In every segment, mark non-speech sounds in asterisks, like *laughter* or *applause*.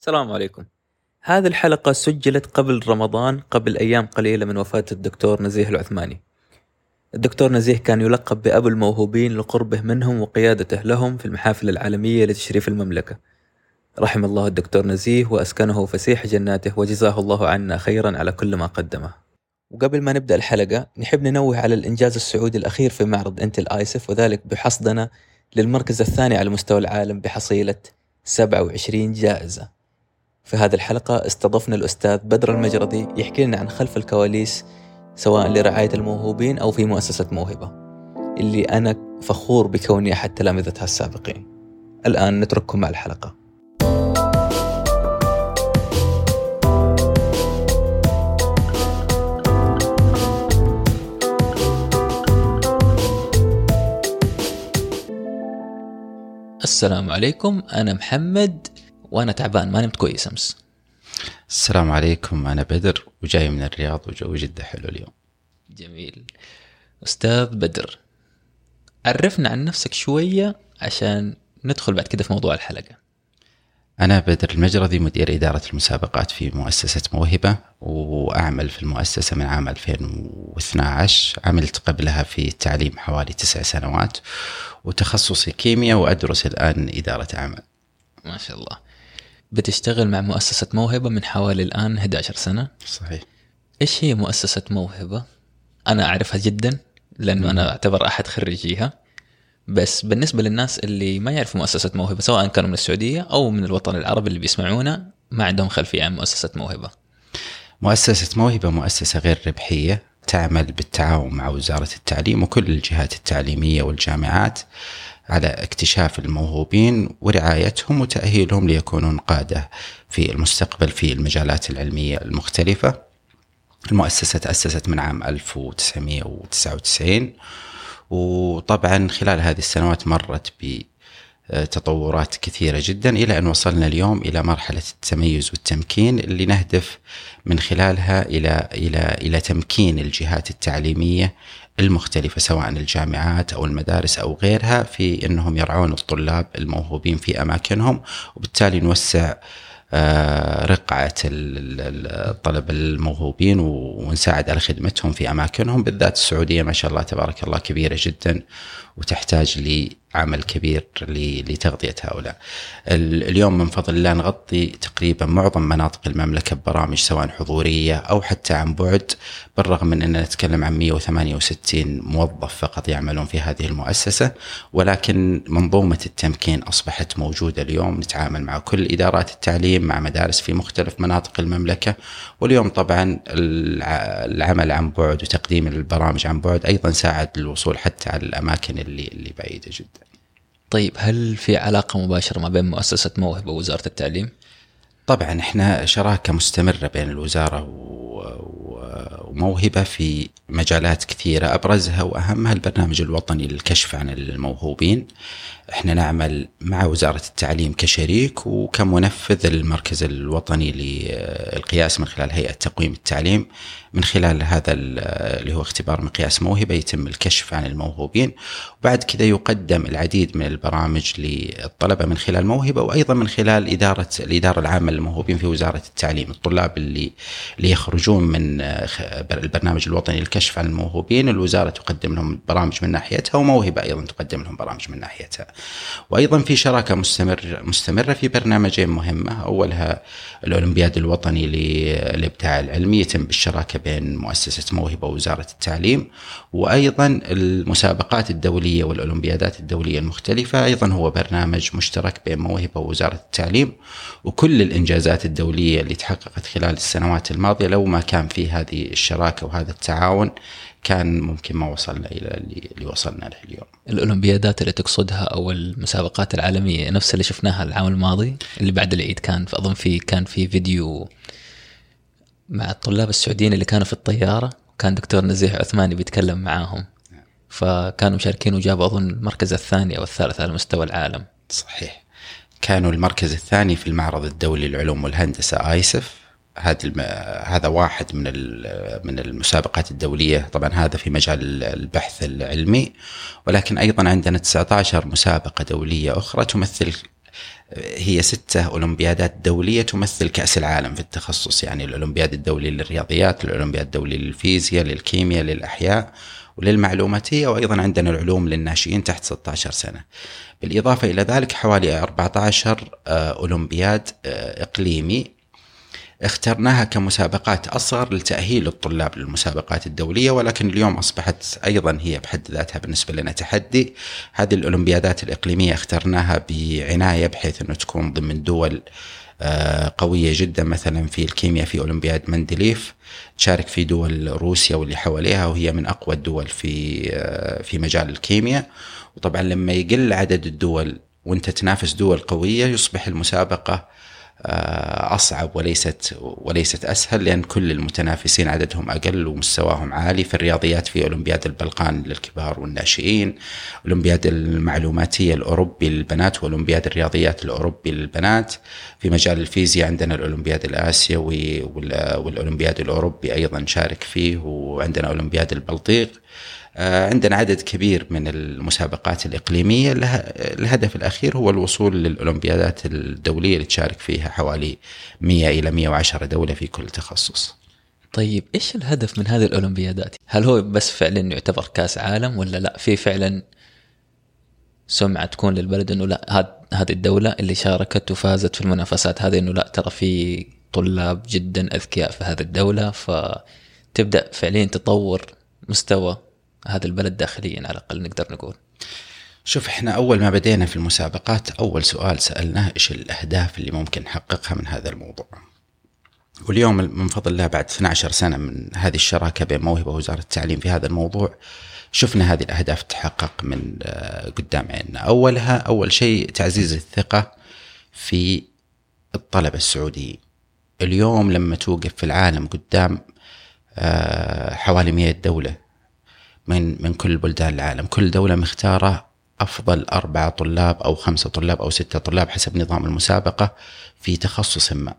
السلام عليكم. هذه الحلقة سجلت قبل رمضان قبل أيام قليلة من وفاة الدكتور نزيه العثماني. الدكتور نزيه كان يلقب بأبو الموهوبين لقربه منهم وقيادته لهم في المحافل العالمية لتشريف المملكة. رحم الله الدكتور نزيه وأسكنه فسيح جناته وجزاه الله عنا خيرا على كل ما قدمه. وقبل ما نبدأ الحلقة نحب ننوه على الإنجاز السعودي الأخير في معرض إنتل آيسف وذلك بحصدنا للمركز الثاني على مستوى العالم بحصيلة 27 جائزة. في هذه الحلقة استضفنا الأستاذ بدر المجردي يحكي لنا عن خلف الكواليس سواء لرعاية الموهوبين أو في مؤسسة موهبة اللي أنا فخور بكوني أحد تلامذتها السابقين. الآن نترككم مع الحلقة. السلام عليكم أنا محمد وأنا تعبان ما نمت كويس أمس. السلام عليكم أنا بدر وجاي من الرياض وجو جدا حلو اليوم. جميل. أستاذ بدر عرفنا عن نفسك شوية عشان ندخل بعد كده في موضوع الحلقة. أنا بدر المجردي مدير إدارة المسابقات في مؤسسة موهبة وأعمل في المؤسسة من عام 2012 عملت قبلها في التعليم حوالي تسع سنوات وتخصصي كيمياء وأدرس الآن إدارة أعمال ما شاء الله. بتشتغل مع مؤسسة موهبة من حوالي الآن 11 سنة. صحيح. إيش هي مؤسسة موهبة؟ أنا أعرفها جدا لأنه أنا أعتبر أحد خريجيها. بس بالنسبة للناس اللي ما يعرفوا مؤسسة موهبة سواء كانوا من السعودية أو من الوطن العربي اللي بيسمعونا ما عندهم خلفية عن مؤسسة موهبة. مؤسسة موهبة مؤسسة غير ربحية تعمل بالتعاون مع وزارة التعليم وكل الجهات التعليمية والجامعات. على اكتشاف الموهوبين ورعايتهم وتأهيلهم ليكونون قادة في المستقبل في المجالات العلمية المختلفة. المؤسسة تأسست من عام 1999 وطبعا خلال هذه السنوات مرت بتطورات كثيرة جدا إلى أن وصلنا اليوم إلى مرحلة التميز والتمكين اللي نهدف من خلالها إلى إلى إلى تمكين الجهات التعليمية المختلفة سواء الجامعات أو المدارس أو غيرها في أنهم يرعون الطلاب الموهوبين في أماكنهم وبالتالي نوسع آه، رقعة الطلبة الموهوبين ونساعد على خدمتهم في أماكنهم. بالذات السعودية ما شاء الله تبارك الله كبيرة جدا وتحتاج عمل كبير لتغطية هؤلاء. اليوم من فضل الله نغطي تقريبا معظم مناطق المملكة ببرامج سواء حضورية أو حتى عن بعد بالرغم من أننا نتكلم عن 168 موظف فقط يعملون في هذه المؤسسة ولكن منظومة التمكين أصبحت موجودة اليوم. نتعامل مع كل إدارات التعليم مع مدارس في مختلف مناطق المملكة واليوم طبعا العمل عن بعد وتقديم البرامج عن بعد أيضا ساعد للوصول حتى على الأماكن اللي, اللي بعيدة جدا. طيب هل في علاقة مباشرة ما بين مؤسسة موهبة ووزارة التعليم؟ طبعا إحنا شراكة مستمرة بين الوزارة وموهبة في مجالات كثيرة. أبرزها وأهمها البرنامج الوطني للكشف عن الموهوبين. إحنا نعمل مع وزارة التعليم كشريك وكمنفذ المركز الوطني للقياس من خلال هيئة تقويم التعليم من خلال هذا اللي هو اختبار مقياس موهبة يتم الكشف عن الموهوبين. وبعد كذا يقدم العديد من البرامج للطلبة من خلال موهبة وأيضا من خلال إدارة الإدارة العامة للموهوبين في وزارة التعليم. الطلاب اللي اللي يخرجون من البرنامج الوطني للكشف عن الموهوبين الوزارة تقدم لهم برامج من ناحيتها وموهبة أيضا تقدم لهم برامج من ناحيتها. وأيضا في شراكة مستمر مستمرة في برنامجين مهمه أولها الأولمبياد الوطني للابداع العلمي يتم بالشراكة بين مؤسسة موهبة ووزارة التعليم وأيضا المسابقات الدولية والأولمبيادات الدولية المختلفة. أيضا هو برنامج مشترك بين موهبة ووزارة التعليم وكل الإنجازات الدولية اللي تحققت خلال السنوات الماضية لو ما كان في هذه الشراكة وهذا التعاون كان ممكن ما وصلنا إلى اللي وصلنا له اليوم. الأولمبيادات اللي تقصدها أو المسابقات العالمية نفس اللي شفناها العام الماضي اللي بعد العيد كان أظن في كان في فيديو مع الطلاب السعوديين اللي كانوا في الطيارة كان دكتور نزيه عثماني بيتكلم معاهم فكانوا مشاركين وجابوا أظن المركز الثاني أو الثالث على مستوى العالم. صحيح. كانوا المركز الثاني في المعرض الدولي للعلوم والهندسة آيسف هذا هذا واحد من من المسابقات الدولية. طبعا هذا في مجال البحث العلمي. ولكن أيضا عندنا 19 مسابقة دولية أخرى تمثل هي ستة أولمبيادات دولية تمثل كأس العالم في التخصص. يعني الأولمبياد الدولي للرياضيات الأولمبياد الدولي للفيزياء للكيمياء للأحياء وللمعلوماتية. وأيضا عندنا العلوم للناشئين تحت 16 سنة. بالإضافة إلى ذلك حوالي 14 آه، أولمبياد آه، إقليمي. اخترناها كمسابقات أصغر لتأهيل الطلاب للمسابقات الدولية ولكن اليوم أصبحت أيضا هي بحد ذاتها بالنسبة لنا تحدي. هذه الأولمبيادات الإقليمية اخترناها بعناية بحيث أنه تكون ضمن دول آه، قوية جدا. مثلا في الكيمياء في أولمبياد مندليف تشارك في دول روسيا واللي حواليها وهي من أقوى الدول في آه، في مجال الكيمياء. وطبعا لما يقل عدد الدول وانت تنافس دول قوية يصبح المسابقة أصعب وليست وليست أسهل لأن كل المتنافسين عددهم أقل ومستواهم عالي في الرياضيات في أولمبياد البلقان للكبار والناشئين، أولمبياد المعلوماتية الأوروبي للبنات وأولمبياد الرياضيات الأوروبي للبنات، في مجال الفيزياء عندنا الأولمبياد الآسيوي والأولمبياد الأوروبي أيضا نشارك فيه وعندنا أولمبياد البلطيق. آه، عندنا عدد كبير من المسابقات الإقليمية. الهدف الأخير هو الوصول للأولمبيادات الدولية اللي تشارك فيها حوالي 100 إلى 110 دولة في كل تخصص. طيب إيش الهدف من هذه الأولمبيادات؟ هل هو بس فعلا يعتبر كأس عالم ولا لا؟ في فعلا سمعة تكون للبلد إنه لا هذه الدولة اللي شاركت وفازت في المنافسات هذه إنه لا ترى في طلاب جدا أذكياء في هذه الدولة فتبدأ فعليا تطور مستوى هذا البلد داخليا على الأقل نقدر نقول. شوف إحنا أول ما بدينا في المسابقات أول سؤال سألناه إيش الأهداف اللي ممكن نحققها من هذا الموضوع؟ واليوم من فضل الله بعد 12 سنة من هذه الشراكة بين موهبة ووزارة التعليم في هذا الموضوع شفنا هذه الأهداف تحقق من آه، قدام عيننا أولها أول شيء تعزيز الثقة في الطلبة السعوديين اليوم لما توقف في العالم قدام آه، حوالي 100 دولة من من كل بلدان العالم. كل دولة مختارة أفضل أربعة طلاب أو خمسة طلاب أو ستة طلاب حسب نظام المسابقة في تخصص ما.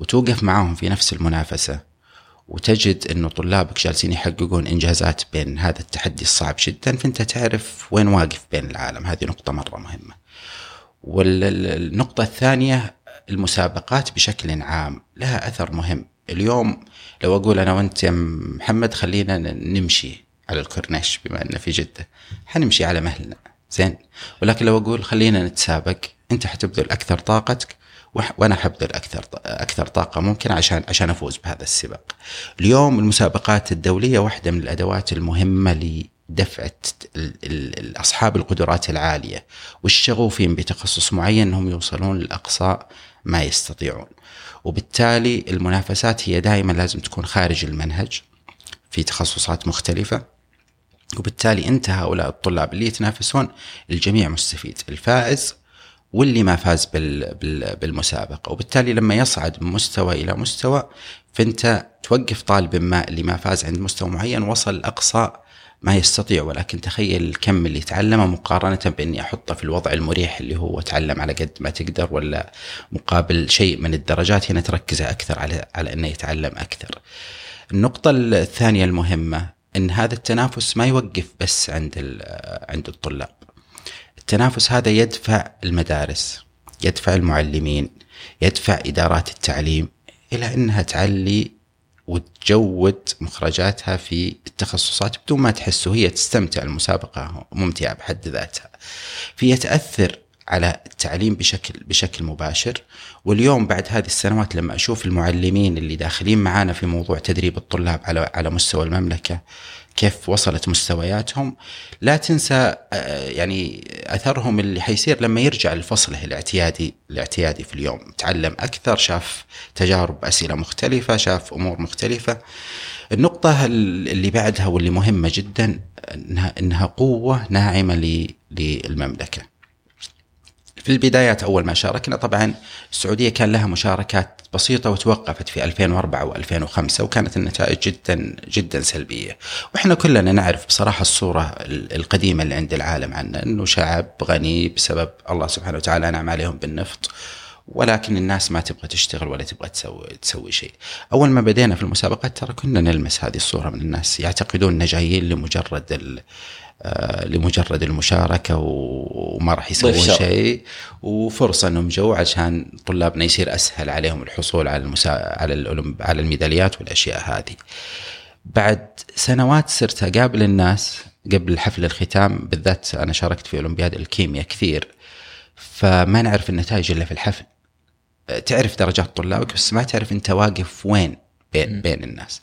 وتوقف معاهم في نفس المنافسة. وتجد أنه طلابك جالسين يحققون إنجازات بين هذا التحدي الصعب جدا فأنت تعرف وين واقف بين العالم. هذه نقطة مرة مهمة. والنقطة الثانية المسابقات بشكل عام لها أثر مهم. اليوم لو أقول أنا وأنت يا محمد خلينا نمشي. على الكورنيش بما إنه في جدة حنمشي على مهلنا زين ولكن لو أقول خلينا نتسابق أنت حتبذل أكثر طاقتك وأنا حبذل أكثر أكثر طاقة ممكن عشان عشان أفوز بهذا السباق. اليوم المسابقات الدولية واحدة من الأدوات المهمة لدفع أصحاب القدرات العالية والشغوفين بتخصص معين انهم يوصلون لاقصى ما يستطيعون. وبالتالي المنافسات هي دائما لازم تكون خارج المنهج في تخصصات مختلفة وبالتالي انت هؤلاء الطلاب اللي يتنافسون الجميع مستفيد الفائز واللي ما فاز بالمسابقة وبالتالي لما يصعد من مستوى إلى مستوى فأنت توقف طالب ما اللي ما فاز عند مستوى معين وصل أقصى ما يستطيع ولكن تخيل الكم اللي تعلمه مقارنة بإني أحطه في الوضع المريح اللي هو تعلم على قد ما تقدر ولا مقابل شيء من الدرجات هنا تركزه أكثر على على إنه يتعلم أكثر. النقطة الثانية المهمة إن هذا التنافس ما يوقف بس عند عند الطلاب. التنافس هذا يدفع المدارس، يدفع المعلمين، يدفع إدارات التعليم إلى إنها تعلي وتجود مخرجاتها في التخصصات بدون ما تحس وهي تستمتع المسابقة ممتعة بحد ذاتها. فهي تاثر على التعليم بشكل بشكل مباشر. واليوم بعد هذه السنوات لما أشوف المعلمين اللي داخلين معانا في موضوع تدريب الطلاب على على مستوى المملكة كيف وصلت مستوياتهم لا تنسى آه، يعني أثرهم اللي حيصير لما يرجع لفصله الاعتيادي الاعتيادي في اليوم. تعلم أكثر شاف تجارب أسئلة مختلفة شاف أمور مختلفة. النقطة اللي بعدها واللي مهمة جدا انها إنها قوة ناعمة للمملكة. في البدايات أول ما شاركنا طبعا السعودية كان لها مشاركات بسيطة وتوقفت في 2004 و2005 وكانت النتائج جدا جدا سلبية وإحنا كلنا نعرف بصراحة الصورة القديمة اللي عند العالم عنا إنه شعب غني بسبب الله سبحانه وتعالى انعم عليهم بالنفط ولكن الناس ما تبغى تشتغل ولا تبغى تسوي تسوي شيء. أول ما بدينا في المسابقات ترى كنا نلمس هذه الصورة من الناس يعتقدون ان جايين لمجرد لمجرد المشاركة وما راح يسوون شيء وفرصة انهم جو عشان طلابنا يصير أسهل عليهم الحصول على المسا... على الأولمب... على الميداليات والأشياء هذه. بعد سنوات صرت أقابل الناس قبل حفل الختام بالذات أنا شاركت في أولمبياد الكيمياء كثير فما نعرف النتائج إلا في الحفل. تعرف درجات طلابك بس ما تعرف أنت واقف وين بين, بين الناس.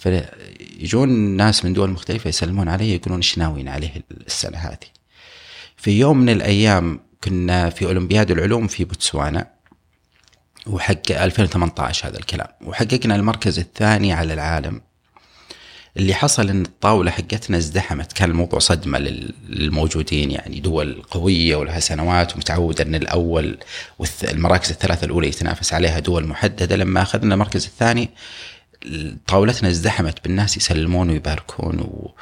فيجون ناس من دول مختلفة يسلمون علي يقولون إيش ناويين عليه السنة هذه. في يوم من الأيام كنا في أولمبياد العلوم في بوتسوانا وحق 2018 هذا الكلام. وحققنا المركز الثاني على العالم. اللي حصل إن الطاولة حقتنا ازدحمت. كان الموضوع صدمة للموجودين يعني دول قوية ولها سنوات ومتعودة إن الأول والمراكز الثلاثة الأولى يتنافس عليها دول محددة. لما أخذنا المركز الثاني طاولتنا ازدحمت بالناس يسلمون ويباركون و...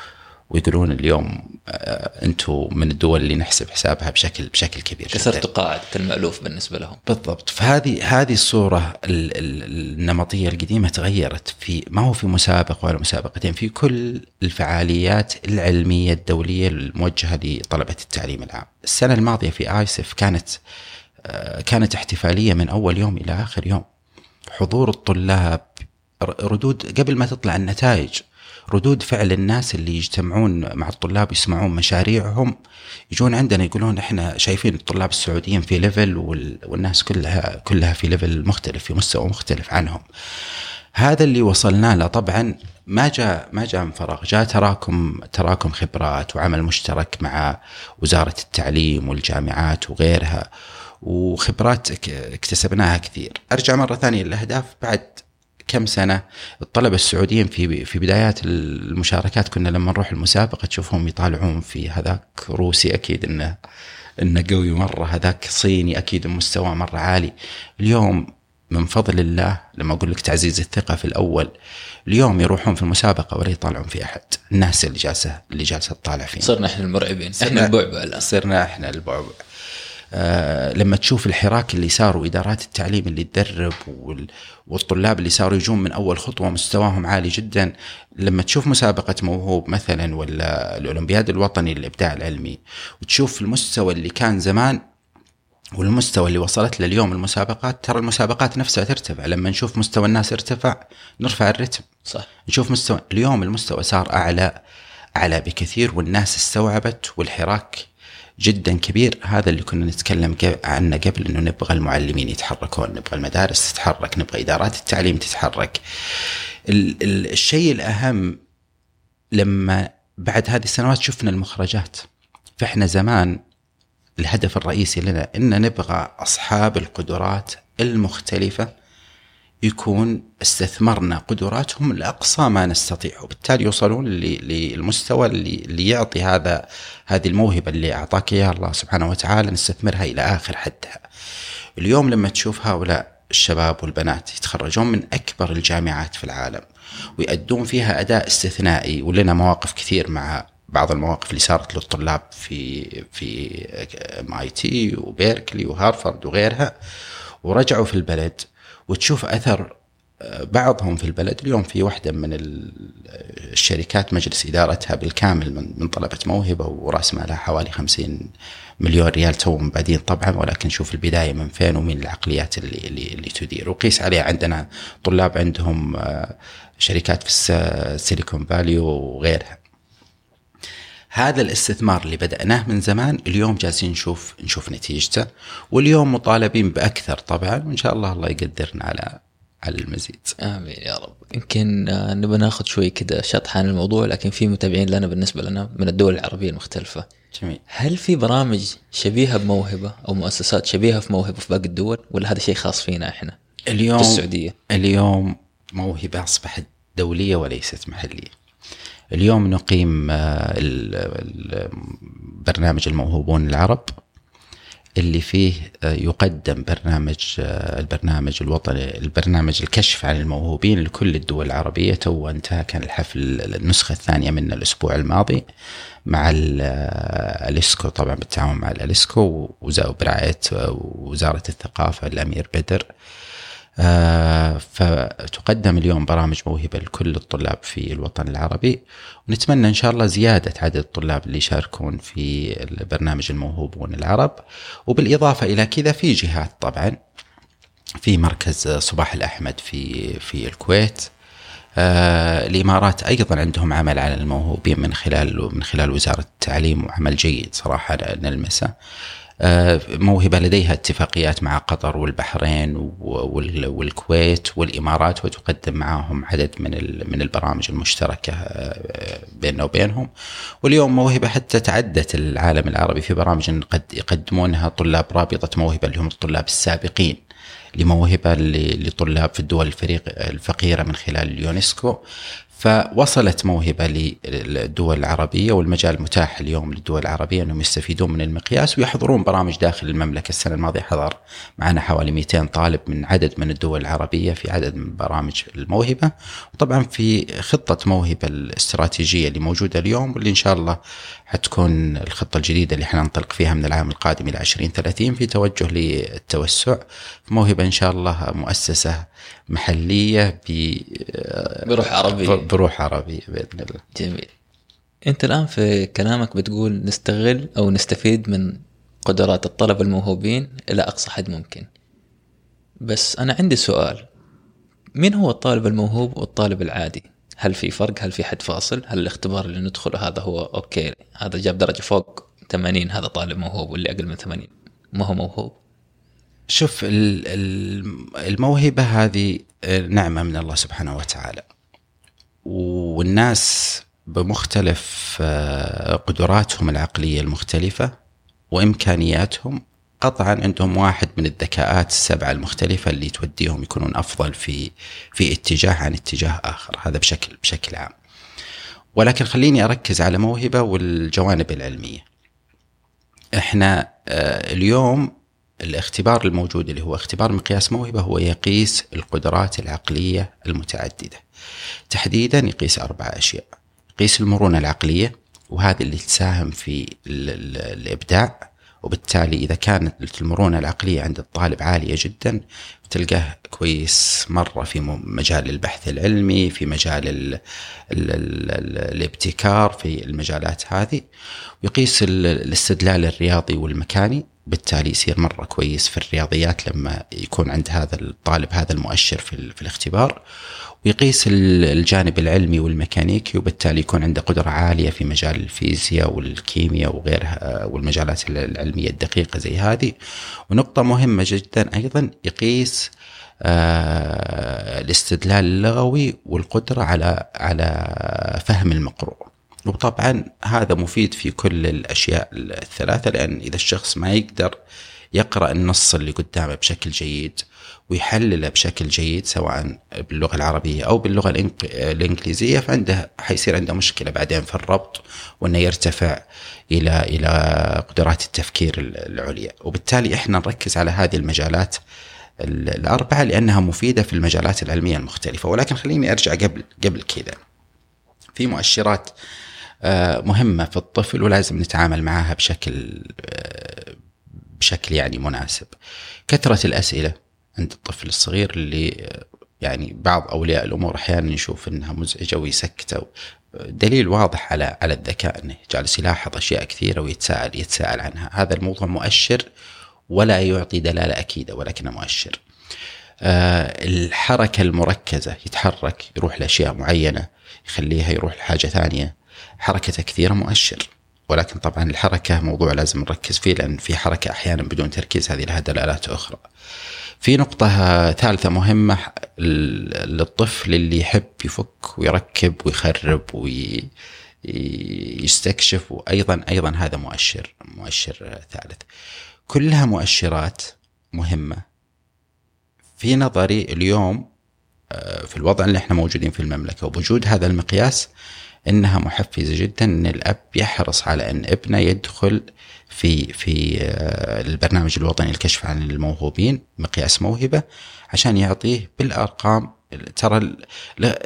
ويقولون اليوم آه، أنتم من الدول اللي نحسب حسابها بشكل بشكل كبير كسرت قاعدة المألوف بالنسبة لهم بالضبط فهذه هذه الصورة النمطية القديمة تغيرت في ما هو في مسابقة ولا مسابقتين في كل الفعاليات العلمية الدولية الموجهة لطلبة التعليم العام. السنة الماضية في آيسف كانت آه، كانت احتفالية من أول يوم إلى آخر يوم. حضور الطلاب ردود قبل ما تطلع النتائج ردود فعل الناس اللي يجتمعون مع الطلاب يسمعون مشاريعهم يجون عندنا يقولون إحنا شايفين الطلاب السعوديين في level والناس كلها كلها في level مختلف في مستوى مختلف عنهم. هذا اللي وصلنا له طبعا ما جاء ما جاء من فراغ، جاء تراكم تراكم خبرات وعمل مشترك مع وزارة التعليم والجامعات وغيرها وخبرات اكتسبناها كثير. أرجع مرة ثانية للأهداف بعد كم سنة الطلبة السعوديين في في بدايات المشاركات كنا لما نروح المسابقة تشوفهم يطالعون في هذاك روسي أكيد إنه إنه قوي مرة هذاك صيني أكيد مستوى مرة عالي. اليوم من فضل الله لما أقول لك تعزيز الثقة في الأول اليوم يروحون في المسابقة ولا يطالعون في أحد. الناس اللي جالسة اللي جالسة تطالع فينا. صرنا إحنا المرعبين إحنا البعبع الآن. صرنا إحنا البعبع. آه لما تشوف الحراك اللي صار وإدارات التعليم اللي تدرب والطلاب اللي صاروا يجون من أول خطوة مستواهم عالي جدا لما تشوف مسابقة موهوب مثلا ولا الأولمبياد الوطني للإبداع العلمي وتشوف المستوى اللي كان زمان والمستوى اللي وصلت له اليوم المسابقات ترى المسابقات نفسها ترتفع. لما نشوف مستوى الناس ارتفع نرفع الرتم. صح. نشوف مستوى اليوم المستوى صار أعلى أعلى بكثير والناس استوعبت والحراك جدا كبير. هذا اللي كنا نتكلم عنه قبل إنه نبغى المعلمين يتحركون نبغى المدارس تتحرك نبغى إدارات التعليم تتحرك. الشيء الأهم لما بعد هذه السنوات شفنا المخرجات. فإحنا زمان الهدف الرئيسي لنا إن نبغى أصحاب القدرات المختلفة يكون استثمرنا قدراتهم لأقصى ما نستطيع وبالتالي يوصلون للمستوى اللي, اللي يعطي هذا هذه الموهبة اللي أعطاك إياها الله سبحانه وتعالى نستثمرها إلى آخر حدها. اليوم لما تشوف هؤلاء الشباب والبنات يتخرجون من أكبر الجامعات في العالم ويأدون فيها أداء استثنائي ولنا مواقف كثير مع بعض المواقف اللي صارت للطلاب في في MIT وبيركلي وهارفرد وغيرها ورجعوا في البلد وتشوف أثر آه، بعضهم في البلد. اليوم في واحدة من الشركات مجلس إدارتها بالكامل من طلبة موهبة ورأس مالها حوالي 50 مليون ريال تو بعدين طبعا ولكن شوف البداية من فين ومين العقليات اللي, اللي, اللي تدير. وقيس عليه عندنا طلاب عندهم آه، شركات في السيليكون فالي وغيرها. هذا الاستثمار اللي بدأناه من زمان اليوم جالسين نشوف نشوف نتيجته واليوم مطالبين بأكثر طبعا وإن شاء الله الله يقدرنا على على المزيد. آمين يا رب. يمكن آه، نبغى ناخذ شوي كذا شطح عن الموضوع لكن في متابعين لنا بالنسبة لنا من الدول العربية المختلفة. جميل. هل في برامج شبيهة بموهبة أو مؤسسات شبيهة في موهبة في باقي الدول ولا هذا شيء خاص فينا إحنا اليوم في السعودية؟ اليوم موهبة أصبحت دولية وليست محلية. اليوم نقيم آه، برنامج الموهوبون العرب اللي فيه آه، يقدم برنامج آه، البرنامج الوطني البرنامج الكشف عن الموهوبين لكل الدول العربية. تو انتهى كان الحفل النسخة الثانية منه الأسبوع الماضي مع الأسكو طبعا بالتعاون مع الأسكو وبرعاية وزارة الثقافة الأمير بدر. فتقدم اليوم برامج موهبة لكل الطلاب في الوطن العربي ونتمنى إن شاء الله زيادة عدد الطلاب اللي يشاركون في البرنامج الموهوبون العرب. وبالإضافة إلى كذا في جهات طبعا في مركز صباح الأحمد في في الكويت. آه الإمارات أيضا عندهم عمل على الموهوبين من خلال من خلال وزارة التعليم وعمل جيد صراحة نلمسه. آه، موهبة لديها اتفاقيات مع قطر والبحرين والكويت والإمارات وتقدم معهم عدد من من البرامج المشتركة آه، بيننا وبينهم. واليوم موهبة حتى تعدت العالم العربي في برامج قد يقدمونها طلاب رابطة موهبة اللي هم الطلاب السابقين لموهبة لطلاب في الدول الفريق الفقيرة من خلال اليونسكو. فوصلت موهبة للدول العربية والمجال متاح اليوم للدول العربية أنهم يستفيدون من المقياس ويحضرون برامج داخل المملكة. السنة الماضية حضر معنا حوالي 200 طالب من عدد من الدول العربية في عدد من برامج الموهبة. وطبعا في خطة موهبة الاستراتيجية اللي موجودة اليوم واللي إن شاء الله حتكون الخطة الجديدة اللي حننطلق فيها من العام القادم إلى 2030 في توجه للتوسع. موهبة إن شاء الله مؤسسة محلية ب بروح عربيه بروح عربيه بإذن الله. جميل. أنت الآن في كلامك بتقول نستغل أو نستفيد من قدرات الطلبة الموهوبين إلى أقصى حد ممكن. بس أنا عندي سؤال. مين هو الطالب الموهوب والطالب العادي؟ هل في فرق؟ هل في حد فاصل؟ هل الاختبار اللي ندخله هذا هو أوكي؟ هذا جاب درجة فوق 80 هذا طالب موهوب واللي أقل من 80 ما هو موهوب؟ شوف الموهبة هذه نعمة من الله سبحانه وتعالى. والناس بمختلف آه، قدراتهم العقلية المختلفة وإمكانياتهم. قطعا عندهم واحد من الذكاءات السبعة المختلفة اللي توديهم يكونون أفضل في في اتجاه عن اتجاه آخر. هذا بشكل بشكل عام. ولكن خليني أركز على موهبة والجوانب العلمية. إحنا آه، اليوم الاختبار الموجود اللي هو اختبار مقياس موهبة هو يقيس القدرات العقلية المتعددة. تحديدا يقيس أربع أشياء. يقيس المرونة العقلية وهذه اللي تساهم في الإبداع. وبالتالي إذا كانت المرونة العقلية عند الطالب عالية جدا تلقاه كويس مرة في مجال البحث العلمي في مجال ال ال ال الابتكار في المجالات هذه. ويقيس الاستدلال الرياضي والمكاني. بالتالي يصير مرة كويس في الرياضيات لما يكون عند هذا الطالب هذا المؤشر في, في الاختبار ويقيس الجانب العلمي والميكانيكي وبالتالي يكون عنده قدرة عالية في مجال الفيزياء والكيمياء وغيرها والمجالات العلمية الدقيقة زي هذه. ونقطة مهمة جدا أيضا يقيس آه الاستدلال اللغوي والقدرة على على فهم المقروء. وطبعا هذا مفيد في كل الأشياء الثلاثة لأن إذا الشخص ما يقدر يقرأ النص اللي قدامه بشكل جيد ويحلله بشكل جيد سواء باللغة العربية أو باللغة الإنجليزية فعنده حيصير عنده مشكلة بعدين في الربط وإنه يرتفع إلى إلى قدرات التفكير العليا. وبالتالي إحنا نركز على هذه المجالات الأربعة لأنها مفيدة في المجالات العلمية المختلفة. ولكن خليني أرجع قبل قبل كذا. في مؤشرات مهمة في الطفل ولازم نتعامل معها بشكل آه، بشكل يعني مناسب. كثرة الأسئلة عند الطفل الصغير اللي آه، يعني بعض أولياء الأمور أحيانا يشوف إنها مزعجة ويسكتة دليل واضح على على الذكاء إنه جالس يلاحظ أشياء كثيرة ويتساءل يتساءل عنها، هذا الموضوع مؤشر ولا يعطي دلالة أكيدة ولكنه مؤشر. الحركة المركزة يتحرك يروح لأشياء معينة يخليها يروح لحاجة ثانية حركته كثيرة مؤشر. ولكن طبعا الحركة موضوع لازم نركز فيه لأن في حركة أحيانا بدون تركيز هذه لها دلالات أخرى. في نقطة ثالثة مهمة للطفل اللي يحب يفك ويركب ويخرب ويستكشف وأيضا أيضا هذا مؤشر مؤشر ثالث. كلها مؤشرات مهمة. في نظري اليوم آه، في الوضع اللي إحنا موجودين في المملكة وبوجود هذا المقياس إنها محفزة جدا إن الأب يحرص على إن ابنه يدخل في في آه، البرنامج الوطني للكشف عن الموهوبين مقياس موهبة عشان يعطيه بالأرقام. ترى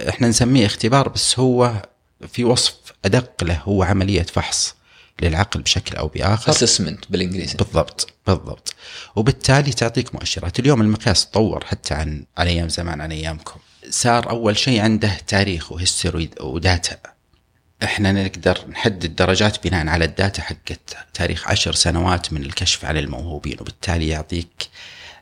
إحنا نسميه اختبار بس هو في وصف أدق له هو عملية فحص للعقل بشكل أو بآخر. اسسمنت بالإنجليزي. بالضبط بالضبط. وبالتالي تعطيك مؤشرات. اليوم المقياس تطور حتى عن عن أيام زمان عن أيامكم. صار أول شيء عنده تاريخ و history و data. إحنا نقدر نحدد درجات بناء على ال data حقت تاريخ عشر سنوات من الكشف عن الموهوبين وبالتالي يعطيك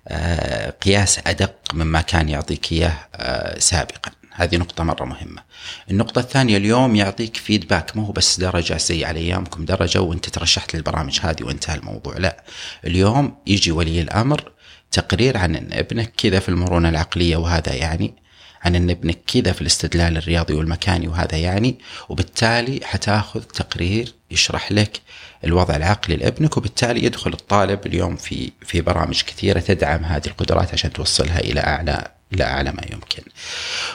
آه، قياس أدق مما كان يعطيك إياه آه، سابقا هذه نقطة مرة مهمة. النقطة الثانية اليوم يعطيك feedback مو بس درجة زي على أيامكم درجة وأنت ترشحت للبرامج هذه وانتهى الموضوع، لا. اليوم يجي ولي الأمر تقرير عن ابنك كذا في المرونة العقلية وهذا يعني عن أن ابنك كذا في الاستدلال الرياضي والمكاني وهذا يعني وبالتالي حتاخذ تقرير يشرح لك الوضع العقلي لابنك وبالتالي يدخل الطالب اليوم في في برامج كثيرة تدعم هذه القدرات عشان توصلها إلى أعلى إلى أعلى ما يمكن.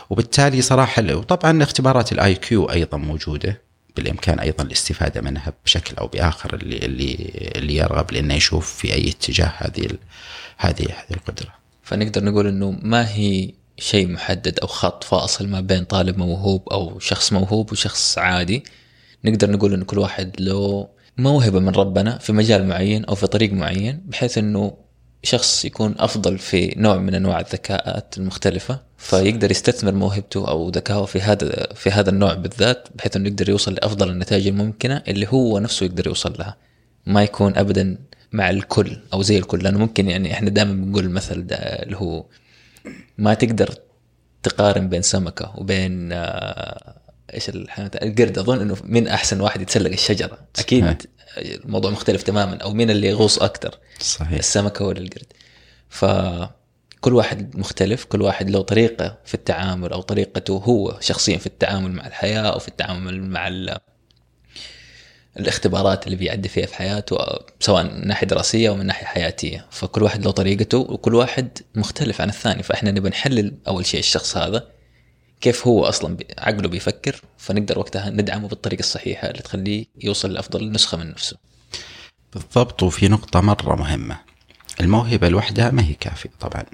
وبالتالي صراحة وطبعا اختبارات ال IQ أيضا موجودة بالإمكان أيضا الاستفادة منها بشكل أو بآخر اللي اللي اللي يرغب لأنه يشوف في أي اتجاه هذه هذه هذه القدرة. فنقدر نقول إنه ما هي شيء محدد أو خط فاصل ما بين طالب موهوب أو شخص موهوب وشخص عادي. نقدر نقول انه كل واحد له موهبة من ربنا في مجال معين أو في طريق معين بحيث إنه شخص يكون أفضل في نوع من أنواع الذكاءات المختلفة. فيقدر يستثمر موهبته أو ذكائه في هذا في هذا النوع بالذات بحيث إنه يقدر يوصل لأفضل النتائج الممكنة اللي هو نفسه يقدر يوصل لها. ما يكون ابدا مع الكل أو زي الكل. لأنه ممكن يعني إحنا دائما بنقول المثل ده اللي هو ما تقدر تقارن بين سمكة وبين آه، إيش الحيوانات؟ القرد. أظن إنه مين أحسن واحد يتسلق الشجرة. أكيد الموضوع مختلف تماما أو مين اللي يغوص أكثر صحيح. السمكة ولا القرد. فكل واحد مختلف كل واحد له طريقة في التعامل أو طريقته هو شخصيا في التعامل مع الحياة أو في التعامل مع الاختبارات اللي بيعدي فيها في حياته سواء من ناحية دراسية أو من ناحية حياتية فكل واحد له طريقته وكل واحد مختلف عن الثاني فإحنا نبي نحلل أول شيء الشخص هذا كيف هو أصلا عقله بيفكر فنقدر وقتها ندعمه بالطريقة الصحيحة اللي تخليه يوصل لأفضل نسخة من نفسه. بالضبط وفي نقطة مرة مهمة الموهبة لوحدها ما هي كافية طبعا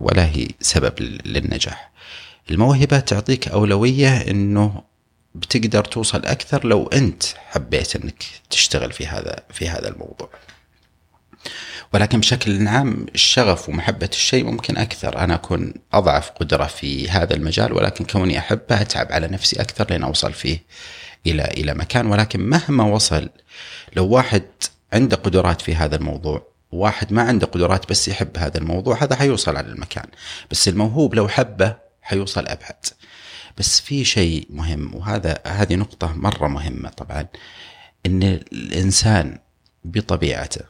ولا هي سبب للنجاح. الموهبة تعطيك أولوية إنه بتقدر توصل أكثر لو أنت حبيت إنك تشتغل في هذا في هذا الموضوع. ولكن بشكل عام الشغف ومحبة الشيء ممكن أكثر. أنا أكون أضعف قدرة في هذا المجال ولكن كوني أحبه أتعب على نفسي أكثر لين أوصل فيه إلى إلى مكان. ولكن مهما وصل لو واحد عنده قدرات في هذا الموضوع واحد ما عنده قدرات بس يحب هذا الموضوع هذا حيوصل على المكان. بس الموهوب لو حبه حيوصل أبعد. بس في شيء مهم وهذا هذه نقطة مرة مهمة طبعا إن الإنسان بطبيعته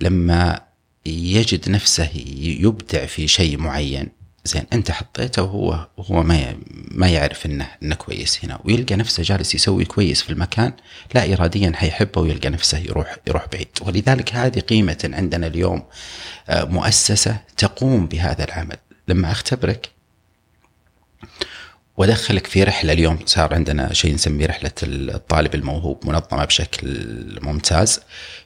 لما يجد نفسه يبدع في شيء معين زين أنت حطيته وهو هو ما ما يعرف انه إنه كويس هنا ويلقى نفسه جالس يسوي كويس في المكان لا اراديا حيحبه ويلقى نفسه يروح يروح بعيد. ولذلك هذه قيمة عندنا اليوم آه، مؤسسة تقوم بهذا العمل. لما أختبرك وادخلك في رحلة اليوم. صار عندنا شيء نسميه رحلة الطالب الموهوب منظمة بشكل ممتاز.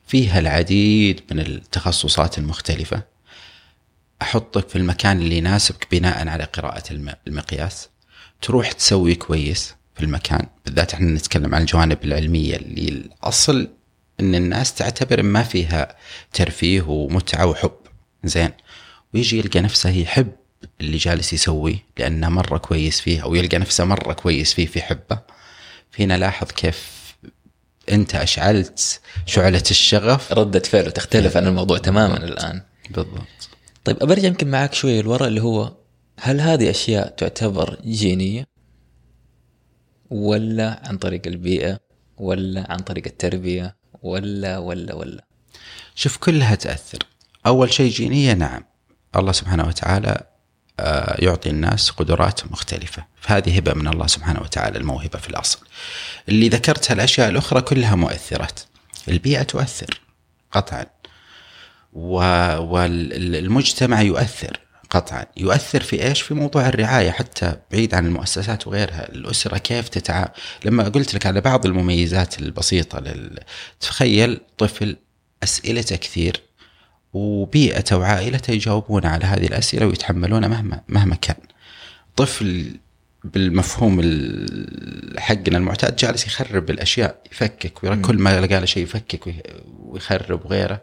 فيها العديد من التخصصات المختلفة. أحطك في المكان اللي يناسبك بناء على قراءة المقياس. تروح تسوي كويس في المكان. بالذات إحنا نتكلم عن الجوانب العلمية اللي الأصل إن الناس تعتبر ما فيها ترفيه ومتعة وحب. زين. ويجي يلقى نفسه يحب اللي جالس يسويه لأنه مرة كويس فيه أو يلقى نفسه مرة كويس فيه في حبه. فينا لاحظ كيف أنت أشعلت شعلة الشغف. ردة فعله تختلف عن الموضوع تماما بالضبط. الآن. بالضبط. طيب أبرجع يمكن معك شوية لورا اللي هو هل هذه أشياء تعتبر جينية؟ ولا عن طريق البيئة؟ ولا عن طريق التربية؟ ولا ولا ولا. شوف كلها تأثر. أول شيء جينية نعم. الله سبحانه وتعالى يعطي الناس قدرات مختلفة. فهذه هبة من الله سبحانه وتعالى الموهبة في الأصل. اللي ذكرتها الأشياء الأخرى كلها مؤثرات. البيئة تؤثر قطعا. والمجتمع يؤثر قطعا. يؤثر في إيش؟ في موضوع الرعاية حتى بعيد عن المؤسسات وغيرها، الأسرة كيف تتعامل لما قلت لك على بعض المميزات البسيطة لل... تخيل طفل أسئلته كثير. وبيئته وعائلته يجاوبون على هذه الأسئلة ويتحملونها مهما مهما كان. طفل بالمفهوم حقنا المعتاد جالس يخرب الأشياء يفكك وكل ما لقى له شيء يفكك ويخرب وغيره.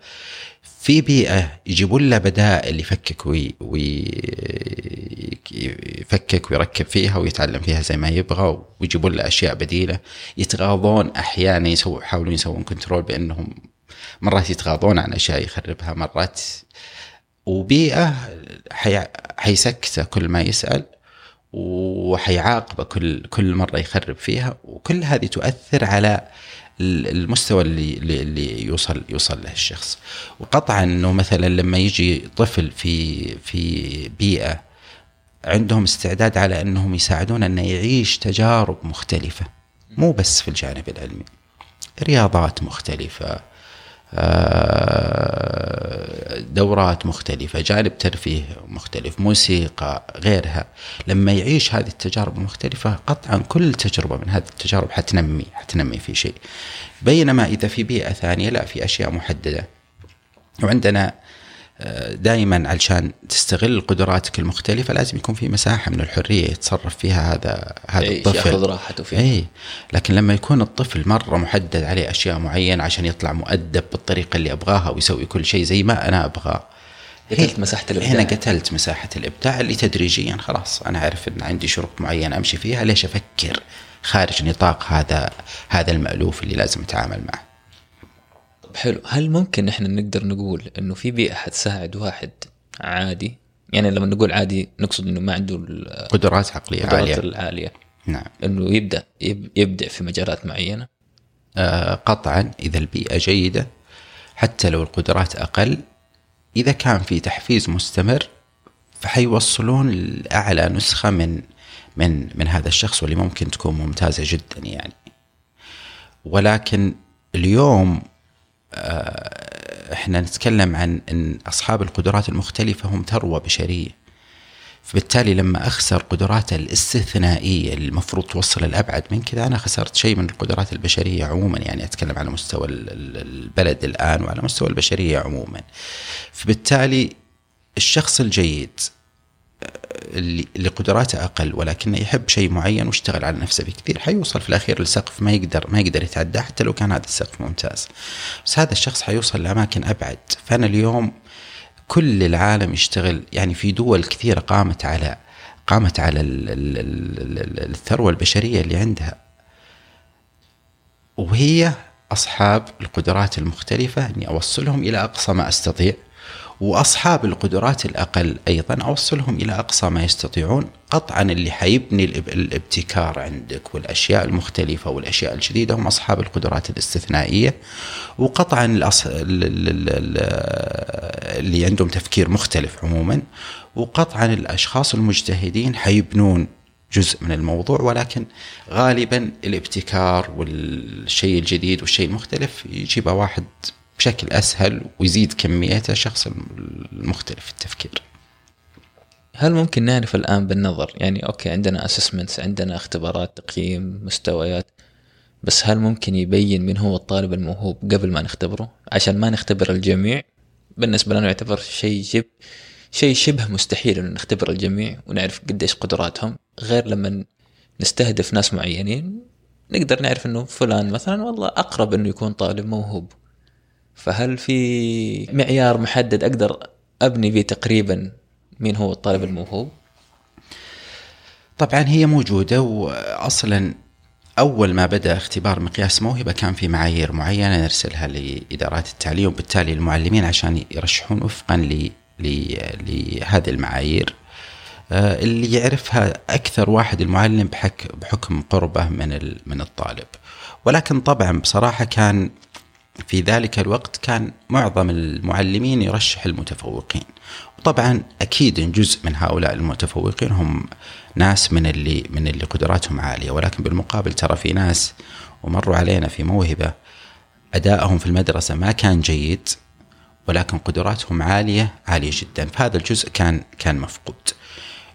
في بيئة يجيبون له بدائل يفكك ويفكك ويركب فيها ويتعلم فيها زي ما يبغى ويجيبون له أشياء بديلة. يتغاضون أحيانا يسووا يحاولون يسوون كنترول بأنهم مرات يتغاضون عن أشياء يخربها مرات وبيئة حي... حيسكتة كل ما يسأل وحيعاقبه كل كل مرة يخرب فيها وكل هذه تؤثر على المستوى اللي اللي يوصل يوصل له الشخص. وقطعا إنه مثلا لما يجي طفل في في بيئة عندهم استعداد على إنهم يساعدون إنه يعيش تجارب مختلفة مو بس في الجانب العلمي رياضات مختلفة دورات مختلفة جانب ترفيه مختلف موسيقى غيرها. لما يعيش هذه التجارب المختلفة قطعا كل تجربة من هذه التجارب حتنمي حتنمي في شيء. بينما إذا في بيئة ثانية لا في أشياء محددة. وعندنا دائما علشان تستغل قدراتك المختلفة لازم يكون في مساحة من الحرية يتصرف فيها هذا هذا إيه، الطفل. يأخذ راحته فيها. إي لكن لما يكون الطفل مرة محدد عليه أشياء معينة عشان يطلع مؤدب بالطريقة اللي أبغاها ويسوي كل شيء زي ما أنا أبغاه. قتلت مساحة الإبداع. هنا قتلت مساحة الإبداع اللي تدريجيا خلاص. أنا أعرف إن عندي شروط معينة أمشي فيها ليش أفكر خارج نطاق هذا هذا المألوف اللي لازم أتعامل معه؟ حلو. هل ممكن إحنا نقدر نقول إنه في بيئة حتساعد واحد عادي؟ يعني لما نقول عادي نقصد إنه ما عنده قدرات عقلية عالية. العالية. نعم. إنه يبدأ يبدع في مجالات معينة؟ آه قطعا إذا البيئة جيدة حتى لو القدرات أقل إذا كان في تحفيز مستمر فحيوصلون لأعلى نسخة من من من هذا الشخص واللي ممكن تكون ممتازة جدا يعني. ولكن اليوم إحنا نتكلم عن إن أصحاب القدرات المختلفة هم ثروه بشرية. فبالتالي لما أخسر قدرات الاستثنائية اللي المفروض توصل الابعد من كذا أنا خسرت شيء من القدرات البشرية عموما. يعني أتكلم على مستوى البلد الآن وعلى مستوى البشرية عموما. فبالتالي الشخص الجيد اللي قدراته أقل ولكنه يحب شيء معين واشتغل على نفسه بكثير حيوصل في الأخير لسقف ما يقدر ما يقدر يتعدى حتى لو كان هذا السقف ممتاز. بس هذا الشخص حيوصل لأماكن أبعد. فأنا اليوم كل العالم يشتغل يعني في دول كثيرة قامت على قامت على الثروة البشرية اللي عندها. وهي أصحاب القدرات المختلفة إني أوصلهم إلى أقصى ما أستطيع. وأصحاب القدرات الأقل أيضا أوصلهم إلى أقصى ما يستطيعون قطعا اللي حيبني الابتكار عندك والأشياء المختلفة والأشياء الجديدة هم أصحاب القدرات الاستثنائية. وقطعا اللي عندهم تفكير مختلف عموما. وقطعا الأشخاص المجتهدين حيبنون جزء من الموضوع ولكن غالبا الابتكار والشيء الجديد والشيء المختلف يجيبه واحد بشكل أسهل ويزيد كميته الشخص المختلف التفكير. هل ممكن نعرف الآن بالنظر؟ يعني okay عندنا assessments عندنا اختبارات تقييم مستويات بس هل ممكن يبين من هو الطالب الموهوب قبل ما نختبره؟ عشان ما نختبر الجميع. بالنسبة لنا يعتبر شيء جب شيء شبه مستحيل انه نختبر الجميع ونعرف قديش قدراتهم. غير لما نستهدف ناس معينين نقدر نعرف إنه فلان مثلا والله أقرب إنه يكون طالب موهوب. فهل في معيار محدد أقدر أبني فيه تقريبا مين هو الطالب الموهوب؟ طبعا هي موجودة واصلا أول ما بدأ اختبار مقياس موهبه كان في معايير معينة نرسلها لإدارات التعليم وبالتالي المعلمين عشان يرشحون وفقا لهذه المعايير آه، اللي يعرفها أكثر واحد المعلم بحكم قربه من من الطالب ولكن طبعا بصراحة كان في ذلك الوقت كان معظم المعلمين يرشح المتفوقين. وطبعا أكيد جزء من هؤلاء المتفوقين هم ناس من اللي من اللي قدراتهم عالية ولكن بالمقابل ترى في ناس ومروا علينا في موهبة. أدائهم في المدرسة ما كان جيد ولكن قدراتهم عالية عالية جدا. فهذا الجزء كان كان مفقود.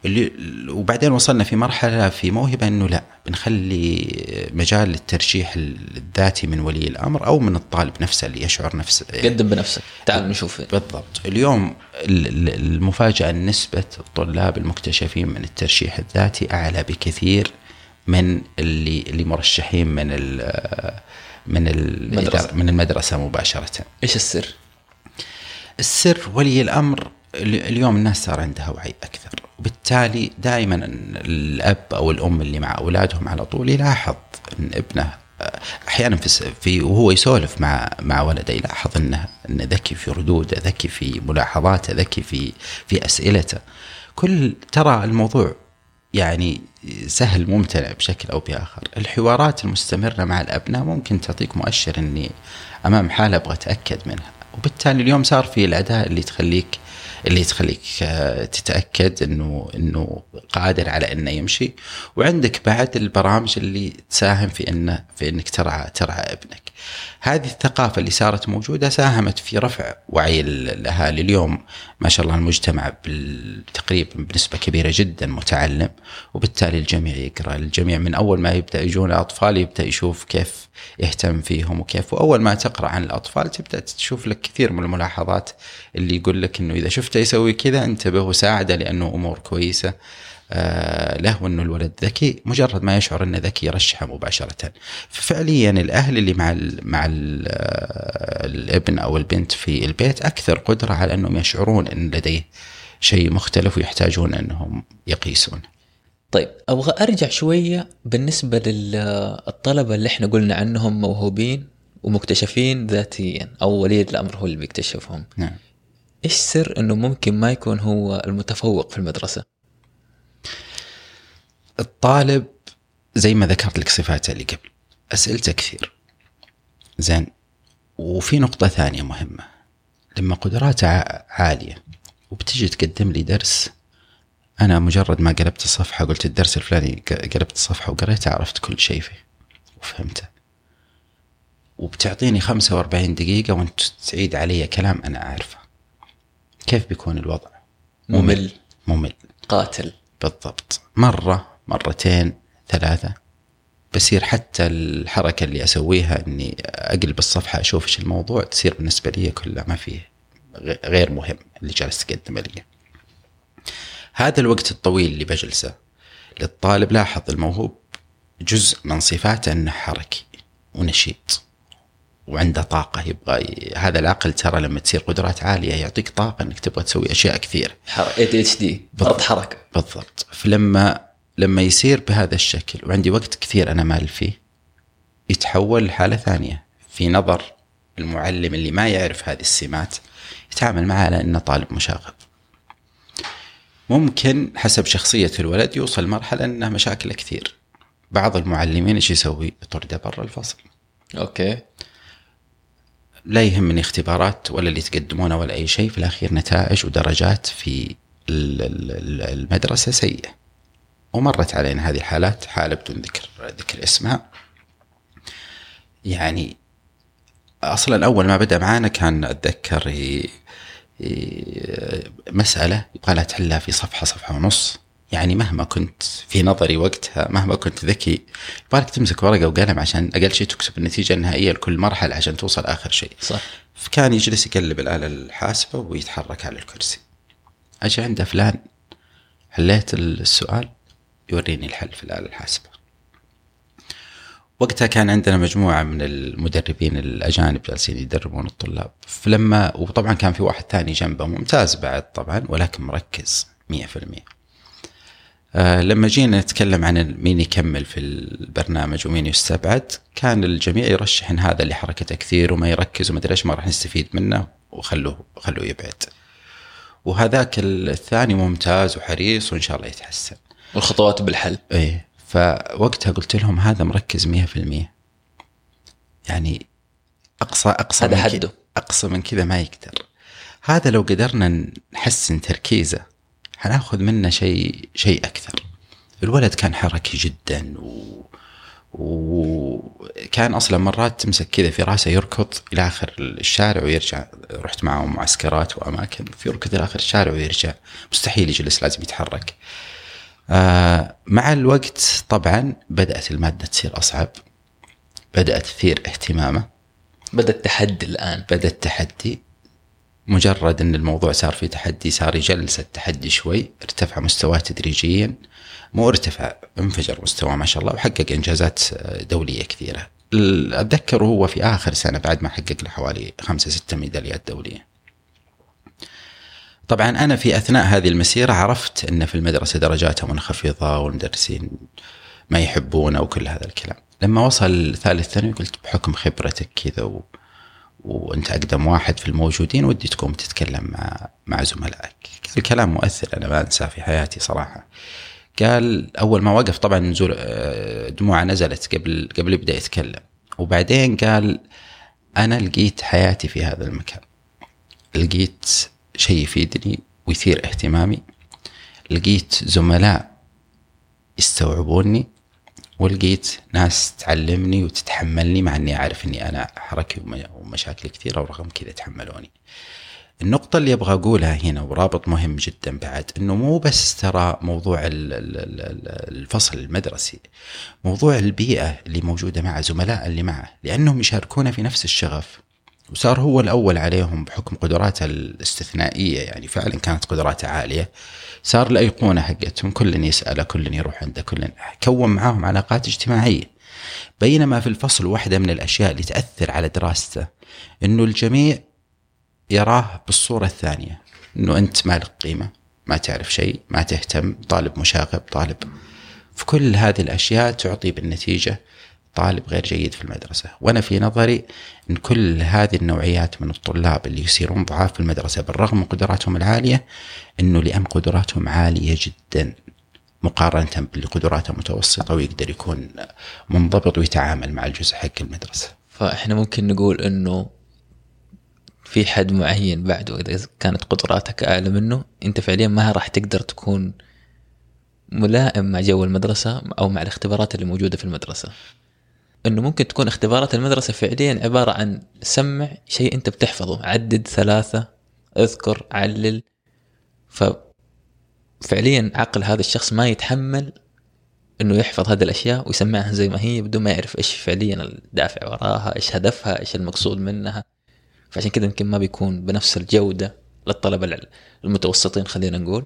اللي وبعدين وصلنا في مرحلة في موهبة إنه لا بنخلي مجال للترشيح الذاتي من ولي الأمر أو من الطالب نفسه اللي يشعر نفسه. قدم بنفسك. تعال نشوف. بالضبط. اليوم المفاجأة ان نسبة الطلاب المكتشفين من الترشيح الذاتي أعلى بكثير من اللي اللي مرشحين من ال من المدرسة. من المدرسة مباشرة. إيش السر؟ السر ولي الأمر اليوم الناس صار عندها وعي أكثر. وبالتالي دائما الأب أو الأم اللي مع أولادهم على طول يلاحظ إن ابنه أحيانا في, وهو يسولف مع مع ولده يلاحظ إنه إنه ذكي في ردوده، ذكي في ملاحظاته، ذكي في في أسئلته. كل ترى الموضوع يعني سهل ممتنع بشكل أو بآخر، الحوارات المستمرة مع الابناء ممكن تعطيك مؤشر إني أمام حالة أبغى أتأكد منها، وبالتالي اليوم صار في الاداه اللي تخليك اللي تخليك آه، تتأكد إنه إنه قادر على إنه يمشي. وعندك بعد البرامج اللي تساهم في انه في إنك ترعى ترعى ابنك. هذه الثقافة اللي صارت موجودة ساهمت في رفع وعي الأهالي. اليوم ما شاء الله المجتمع تقريبا بنسبة كبيرة جدا متعلم وبالتالي الجميع يقرأ. الجميع من أول ما يبدأ يجون اطفال يبدأ يشوف كيف يهتم فيهم وكيف. وأول ما تقرأ عن الأطفال تبدأ تشوف لك كثير من الملاحظات اللي يقول لك إنه إذا شفته يسوي كذا انتبه وساعده لأنه أمور كويسة. آه، له وانه الولد ذكي مجرد ما يشعر أنه ذكي يرشحه مباشرة. ففعليا الأهل اللي مع ال مع ال آه، الابن أو البنت في البيت أكثر قدرة على أنهم يشعرون أن لديه شيء مختلف ويحتاجون أنهم يقيسون طيب أبغى أرجع شوية بالنسبة للطلبه اللي إحنا قلنا عنهم موهوبين ومكتشفين ذاتيا أو ولي الأمر هو اللي بيكتشفهم. نعم. إيش سر إنه ممكن ما يكون هو المتفوق في المدرسة؟ الطالب زي ما ذكرت لك صفاته اللي قبل أسئلته كثير. زين وفي نقطة ثانية مهمة. لما قدراته عالية وبتجي تقدم لي درس أنا مجرد ما قلبت الصفحة قلت الدرس الفلاني قلبت الصفحة وقريته عرفت كل شيء فيه وفهمته. وبتعطيني 45 دقيقة وأنت تعيد علي كلام أنا أعرفه. كيف بيكون الوضع؟ ممل. ممل. قاتل. بالضبط. مرة مرتين ثلاثة. بصير حتى الحركة اللي أسويها أني أقلب الصفحة أشوف إيش الموضوع تصير بالنسبة لي كلها ما فيه غير مهم اللي جالس تقدمه لي. هذا الوقت الطويل اللي بجلسه للطالب لاحظ الموهوب جزء من صفاته أنه حركي ونشيط. وعنده طاقة يبغى ي... هذا العقل ترى لما تصير قدرات عالية يعطيك طاقة إنك تبغى تسوي أشياء كثير. اي اتش دي حركة. بالضبط، فلما لما يصير بهذا الشكل وعندي وقت كثير أنا مال فيه يتحول لحالة ثانية في نظر المعلم اللي ما يعرف هذه السمات يتعامل معه على إنه طالب مشاغب. ممكن حسب شخصية الولد يوصل مرحلة إنه مشاكله كثير. بعض المعلمين إيش يسوي؟ يطرده برا الفصل. أوكي. لا يهمني اختبارات ولا اللي تقدمونه ولا أي شيء في الأخير نتائج ودرجات في المدرسة سيئة. ومرت علينا هذه الحالات حالة بدون ذكر ذكر اسمها يعني أصلا اول ما بدأ معانا كان أتذكر مسألة يبغى لها تحلها في صفحه صفحة ونص يعني مهما كنت في نظري وقتها مهما كنت ذكي يبغالك تمسك ورقة وقلم عشان أقل شيء تكتب النتيجة النهائية لكل مرحلة عشان توصل آخر شيء. صح. فكان يجلس يقلب الآلة الحاسبة ويتحرك على الكرسي. أجي عند فلان حليت السؤال يوريني الحل في الآلة الحاسبة وقتها كان عندنا مجموعة من المدربين الأجانب جالسين يدربون الطلاب فلما وطبعا كان في واحد ثاني جنبه ممتاز بعد طبعا ولكن مركز مية في المية آه لما جينا نتكلم عن مين يكمل في البرنامج ومين يستبعد كان الجميع يرشح إن هذا اللي حركته كثير وما يركز وما أدري إيش ما راح نستفيد منه وخلوه خلوه يبعد. وهذاك الثاني ممتاز وحريص وإن شاء الله يتحسن. والخطوات بالحل إيه فوقتها قلت لهم هذا مركز 100% يعني اقصى أقصى هذا حده أقصى من كذا ما يقدر هذا لو قدرنا نحسن تركيزه حناخذ منه شيء شيء أكثر. الولد كان حركي جدا و... وكان أصلا مرات تمسك كذا في راسه يركض إلى آخر الشارع ويرجع. رحت معهم معسكرات وأماكن يركض إلى آخر الشارع ويرجع. مستحيل يجلس لازم يتحرك. آه مع الوقت طبعا بدأت المادة تصير أصعب. بدأت تثير اهتمامه. بدأ التحدي الآن. بدأ التحدي. مجرد إن الموضوع صار في تحدي صار يجلس التحدي شوي ارتفع مستواه تدريجيا. مو ارتفع انفجر مستواه ما شاء الله وحقق إنجازات دولية كثيرة. أتذكر هو في آخر سنة بعد ما حقق له حوالي خمسة ستة ميداليات دولية. طبعا أنا في أثناء هذه المسيرة عرفت إن في المدرسة درجاتها منخفضة والمدرسين ما يحبونه وكل هذا الكلام. لما وصل ثالث ثانوي قلت بحكم خبرتك كذا و... وانت اقدم واحد في الموجودين ودي تقوم تتكلم مع مع زملائك. قال كلام مؤثر أنا ما أنساه في حياتي صراحة. قال أول ما وقف طبعا نزول آه، دموعه نزلت قبل قبل يبدأ يتكلم. وبعدين قال أنا لقيت حياتي في هذا المكان. لقيت شيء يفيدني ويثير اهتمامي. لقيت زملاء يستوعبوني. ولقيت ناس تعلمني وتتحملني مع إني أعرف إني أنا حركي ومشاكل كثيرة ورغم كذا تحملوني. النقطة اللي أبغى أقولها هنا ورابط مهم جدا بعد إنه مو بس ترى موضوع الفصل المدرسي، موضوع البيئة اللي موجودة مع زملاء اللي معه لأنهم يشاركونه في نفس الشغف وصار هو الأول عليهم بحكم قدراته الاستثنائية يعني فعلا كانت قدراته عالية. صار الايقونه حقتهم كل يساله كل يروح عنده كل كون معاهم علاقات اجتماعية. بينما في الفصل واحدة من الأشياء اللي تأثر على دراسته إنه الجميع يراه بالصورة الثانية إنه أنت ما لك قيمة ما تعرف شيء ما تهتم طالب مشاغب طالب. في كل هذه الأشياء تعطي بالنتيجة طالب غير جيد في المدرسة. وأنا في نظري أن كل هذه النوعيات من الطلاب اللي يصيرون ضعاف في المدرسة بالرغم من قدراتهم العالية أنه لأن قدراتهم عالية جدا مقارنة باللي قدراته متوسطة ويقدر يكون منضبط ويتعامل مع الجزء حق المدرسة. فإحنا ممكن نقول أنه في حد معين بعده إذا كانت قدراتك أعلى منه أنت فعليا ما راح تقدر تكون ملائم مع جو المدرسة أو مع الاختبارات اللي موجودة في المدرسة. إنه ممكن تكون اختبارات المدرسة فعليا عبارة عن سمع شيء أنت بتحفظه. عدد ثلاثة أذكر علل. ف فعليا عقل هذا الشخص ما يتحمل إنه يحفظ هذه الأشياء ويسمعها زي ما هي بدون ما يعرف إيش فعليا الدافع وراها إيش هدفها إيش المقصود منها. فعشان كذا يمكن ما بيكون بنفس الجودة للطلبة المتوسطين خلينا نقول.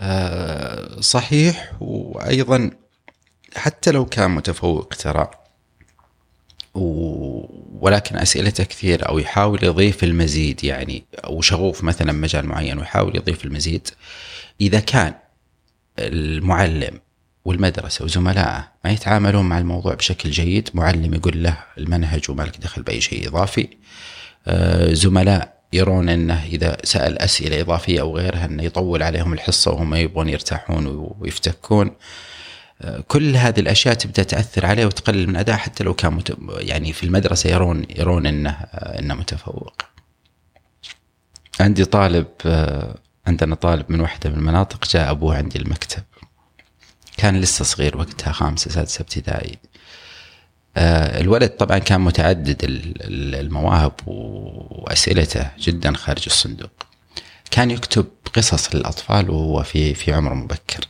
أه صحيح. وأيضا حتى لو كان متفوق ترى ولكن أسئلته كثير أو يحاول يضيف المزيد يعني أو شغوف مثلا مجال معين ويحاول يضيف المزيد إذا كان المعلم والمدرسة وزملائه ما يتعاملون مع الموضوع بشكل جيد معلم يقول له المنهج وما لك دخل بأي شيء إضافي آه، زملاء يرون إنه إذا سأل أسئلة إضافية أو غيرها إنه يطول عليهم الحصة وهم يبغون يرتاحون ويفتكون كل هذه الأشياء تبدأ تأثر عليه وتقلل من اداء حتى لو كان. يعني في المدرسة يرون يرون إنه إنه متفوق. عندي طالب عندنا طالب من واحدة من المناطق جاء أبوه عندي المكتب. كان لسه صغير وقتها خامسة سادسة ابتدائي. الولد طبعا كان متعدد المواهب وأسئلته جدا خارج الصندوق. كان يكتب قصص للأطفال وهو في في عمر مبكر.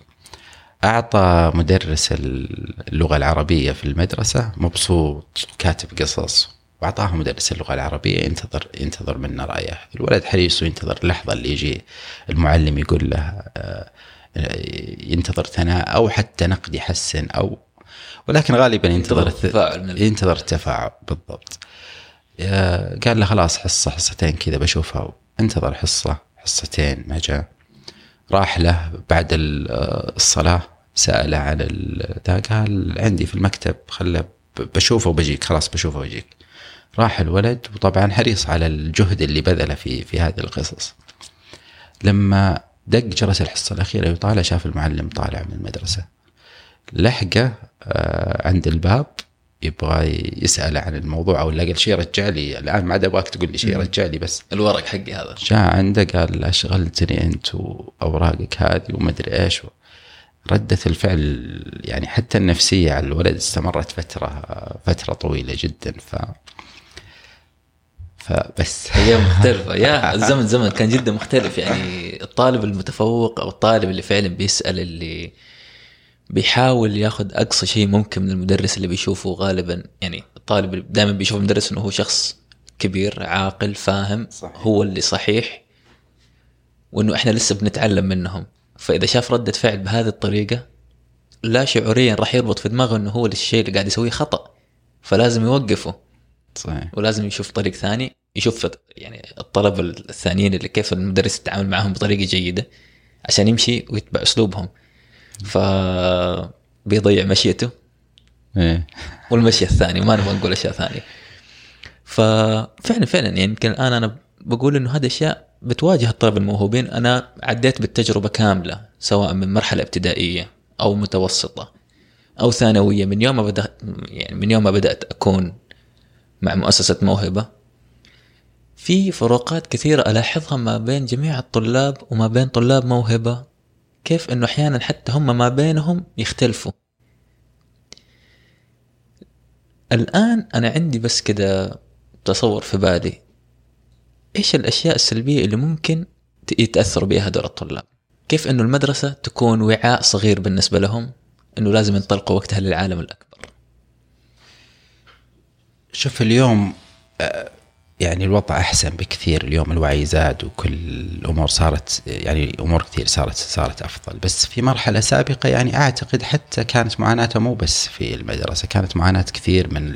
أعطى مدرس اللغة العربية في المدرسة مبسوط وكاتب قصص وأعطاه مدرس اللغة العربية ينتظر ينتظر منا رأيه. الولد حريص وينتظر اللحظة اللي يجي المعلم يقول له آه، ينتظر ثناء أو حتى نقد يحسن أو ولكن غالبا ينتظر التفاعل ينتظر التفاعل. بالضبط. قال له خلاص حصة حصتين كذا بشوفها. انتظر حصة حصتين ما جاء. راح له بعد الصلاة. سأله عن ذا قال عندي في المكتب خله بشوفه وبجيك خلاص بشوفه وبجيك. راح الولد وطبعا حريص على الجهد اللي بذله في في هذه القصص. لما دق جرس الحصة الأخيرة يطالع شاف المعلم طالع من المدرسة. لحقه آه، عند الباب يبغى يسأل عن الموضوع أو لقى شيء رجع لي. الآن ما عاد أبغاك تقول لي شيء رجع لي بس الورق حقي هذا. جاء عنده قال أشغلتني أنت وأوراقك هذه وما أدري إيش ردة الفعل يعني حتى النفسية على الولد استمرت فترة فترة طويلة جدا ف فبس أيام مختلفة. يا *laughs* الزمن زمن كان جدا مختلف. يعني الطالب المتفوق أو الطالب اللي فعلا بيسأل اللي بيحاول ياخذ أقصى شيء ممكن من المدرس اللي بيشوفه غالبا. يعني الطالب دائما بيشوف المدرس إنه هو شخص كبير عاقل فاهم صحيح. هو اللي صحيح وإنه إحنا لسه بنتعلم منهم. فإذا شاف ردة فعل بهذه الطريقة لا شعوريا راح يربط في دماغه إنه هو الشيء اللي قاعد يسويه خطأ. فلازم يوقفه. صحيح. ولازم يشوف طريق ثاني يشوف يعني الطلبه الثانيين اللي كيف المدرس يتعامل معهم بطريقة جيدة عشان يمشي ويتبع أسلوبهم. ف بيضيع مشيته إيه. والمشي الثاني ما نبغى نقول أشياء ثانية. ففعلا فعلا يعني يمكن الآن أنا بقول إنه هذه أشياء بتواجه الطلبه الموهوبين. أنا عديت بالتجربة كاملة سواء من مرحلة ابتدائية أو متوسطة أو ثانوية. من يوم ما بدات يعني من يوم ما بدأت أكون مع مؤسسة موهبة في فروقات كثيرة ألاحظها ما بين جميع الطلاب وما بين طلاب موهبة. كيف إنه أحيانا حتى هم ما بينهم يختلفوا. الآن أنا عندي بس كده تصور في بالي. إيش الأشياء السلبية اللي ممكن يتأثروا بها هذول الطلاب؟ كيف إنه المدرسة تكون وعاء صغير بالنسبة لهم إنه لازم ينطلقوا وقتها للعالم الأكبر؟ شوف اليوم آه، يعني الوضع أحسن بكثير اليوم الوعي زاد وكل الأمور صارت يعني أمور كثير صارت صارت أفضل. بس في مرحلة سابقة يعني أعتقد حتى كانت معاناته مو بس في المدرسة كانت معاناة كثير من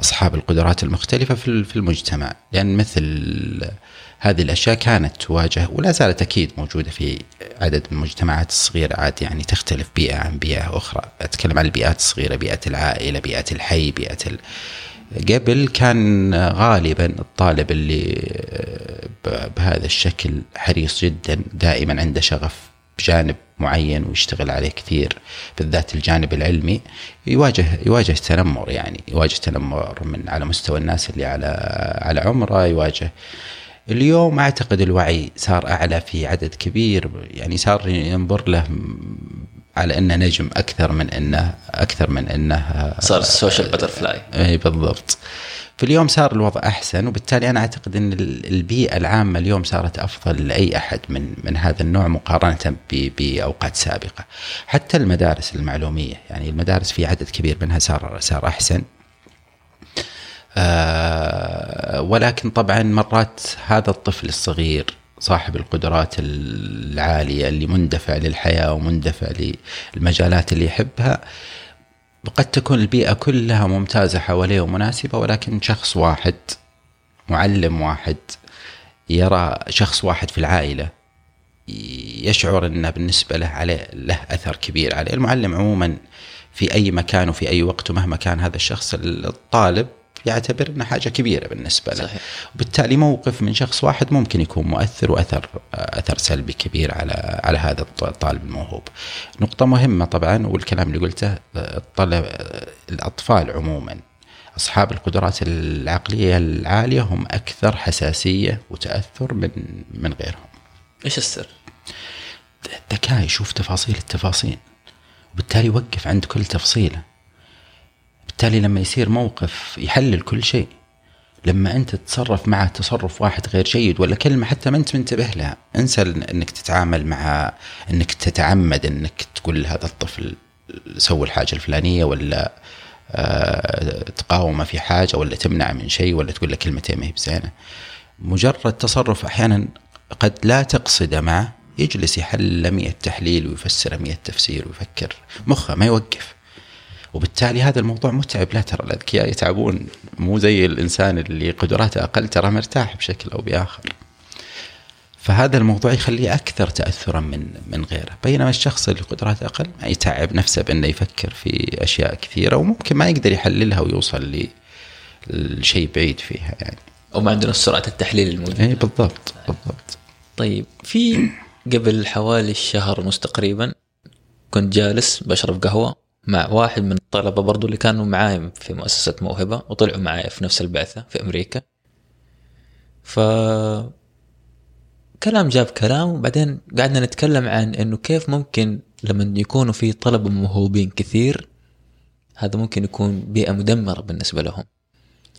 أصحاب القدرات المختلفة في المجتمع. لأن مثل هذه الأشياء كانت تواجه ولا زالت أكيد موجودة في عدد من المجتمعات الصغيرة. عاد يعني تختلف بيئة عن بيئة أخرى. أتكلم عن البيئات الصغيرة بيئة العائلة بيئة الحي بيئة ال... قبل كان غالبا الطالب اللي بهذا الشكل حريص جدا دائما عنده شغف بجانب معين ويشتغل عليه كثير بالذات الجانب العلمي. يواجه يواجه تنمر يعني يواجه تنمر من على مستوى الناس اللي على على عمره يواجه. اليوم أعتقد الوعي صار أعلى في عدد كبير يعني صار ينظر له على أنه نجم أكثر من انه أكثر من أنه صار ال social butterfly إي بالضبط فاليوم صار الوضع أحسن وبالتالي أنا أعتقد إن البيئة العامة اليوم صارت أفضل لأي أحد من من هذا النوع مقارنة بأوقات سابقة. حتى المدارس المعلومية يعني المدارس في عدد كبير منها صار صار أحسن. آه ولكن طبعا مرات هذا الطفل الصغير صاحب القدرات العالية اللي مندفع للحياة ومندفع للمجالات اللي يحبها. قد تكون البيئة كلها ممتازة حواليه ومناسبة ولكن شخص واحد معلم واحد يرى شخص واحد في العائلة يشعر انه بالنسبة له عليه له أثر كبير عليه. المعلم عموما في أي مكان وفي أي وقت ومهما كان هذا الشخص الطالب يعتبر انها حاجة كبيرة بالنسبة له صحيح. وبالتالي موقف من شخص واحد ممكن يكون مؤثر وأثر أثر سلبي كبير على على هذا الطالب الموهوب. نقطة مهمة طبعا والكلام اللي قلته الطلب الأطفال عموما أصحاب القدرات العقلية العالية هم أكثر حساسية وتأثر من من غيرهم. إيش السر؟ الذكاء يشوف تفاصيل التفاصيل وبالتالي يوقف عند كل تفصيله بالتالي لما يصير موقف يحلل كل شيء لما أنت تتصرف معه تصرف واحد غير جيد ولا كلمة حتى ما أنت منتبه لها انسى إنك تتعامل مع إنك تتعمد إنك تقول لهذا الطفل سوي الحاجة الفلانية ولا آه تقاومه في حاجة ولا تمنع من شيء ولا تقول له كلمتين ما هي بزينة. مجرد تصرف أحيانا قد لا تقصده معه يجلس يحل 100 تحليل ويفسر 100 تفسير ويفكر مخه ما يوقف. وبالتالي هذا الموضوع متعب لا ترى الأذكياء يتعبون مو زي الإنسان اللي قدراته أقل ترى مرتاح بشكل أو بآخر. فهذا الموضوع يخليه أكثر تاثرا من من غيره، بينما الشخص اللي قدراته أقل ما يتعب نفسه بأنه يفكر في أشياء كثيرة وممكن ما يقدر يحللها ويوصل لشيء بعيد فيها يعني. أو ما عنده سرعة التحليل الموجودة. اي بالضبط بالضبط. طيب في قبل حوالي الشهر ونص تقريبا كنت جالس بشرب قهوة مع واحد من الطلبة برضو اللي كانوا معاي في مؤسسة موهبة وطلعوا معاي في نفس البعثة في أمريكا. ف كلام جاب كلام وبعدين قعدنا نتكلم عن إنه كيف ممكن لما يكونوا في طلبة موهوبين كثير هذا ممكن يكون بيئة مدمرة بالنسبة لهم.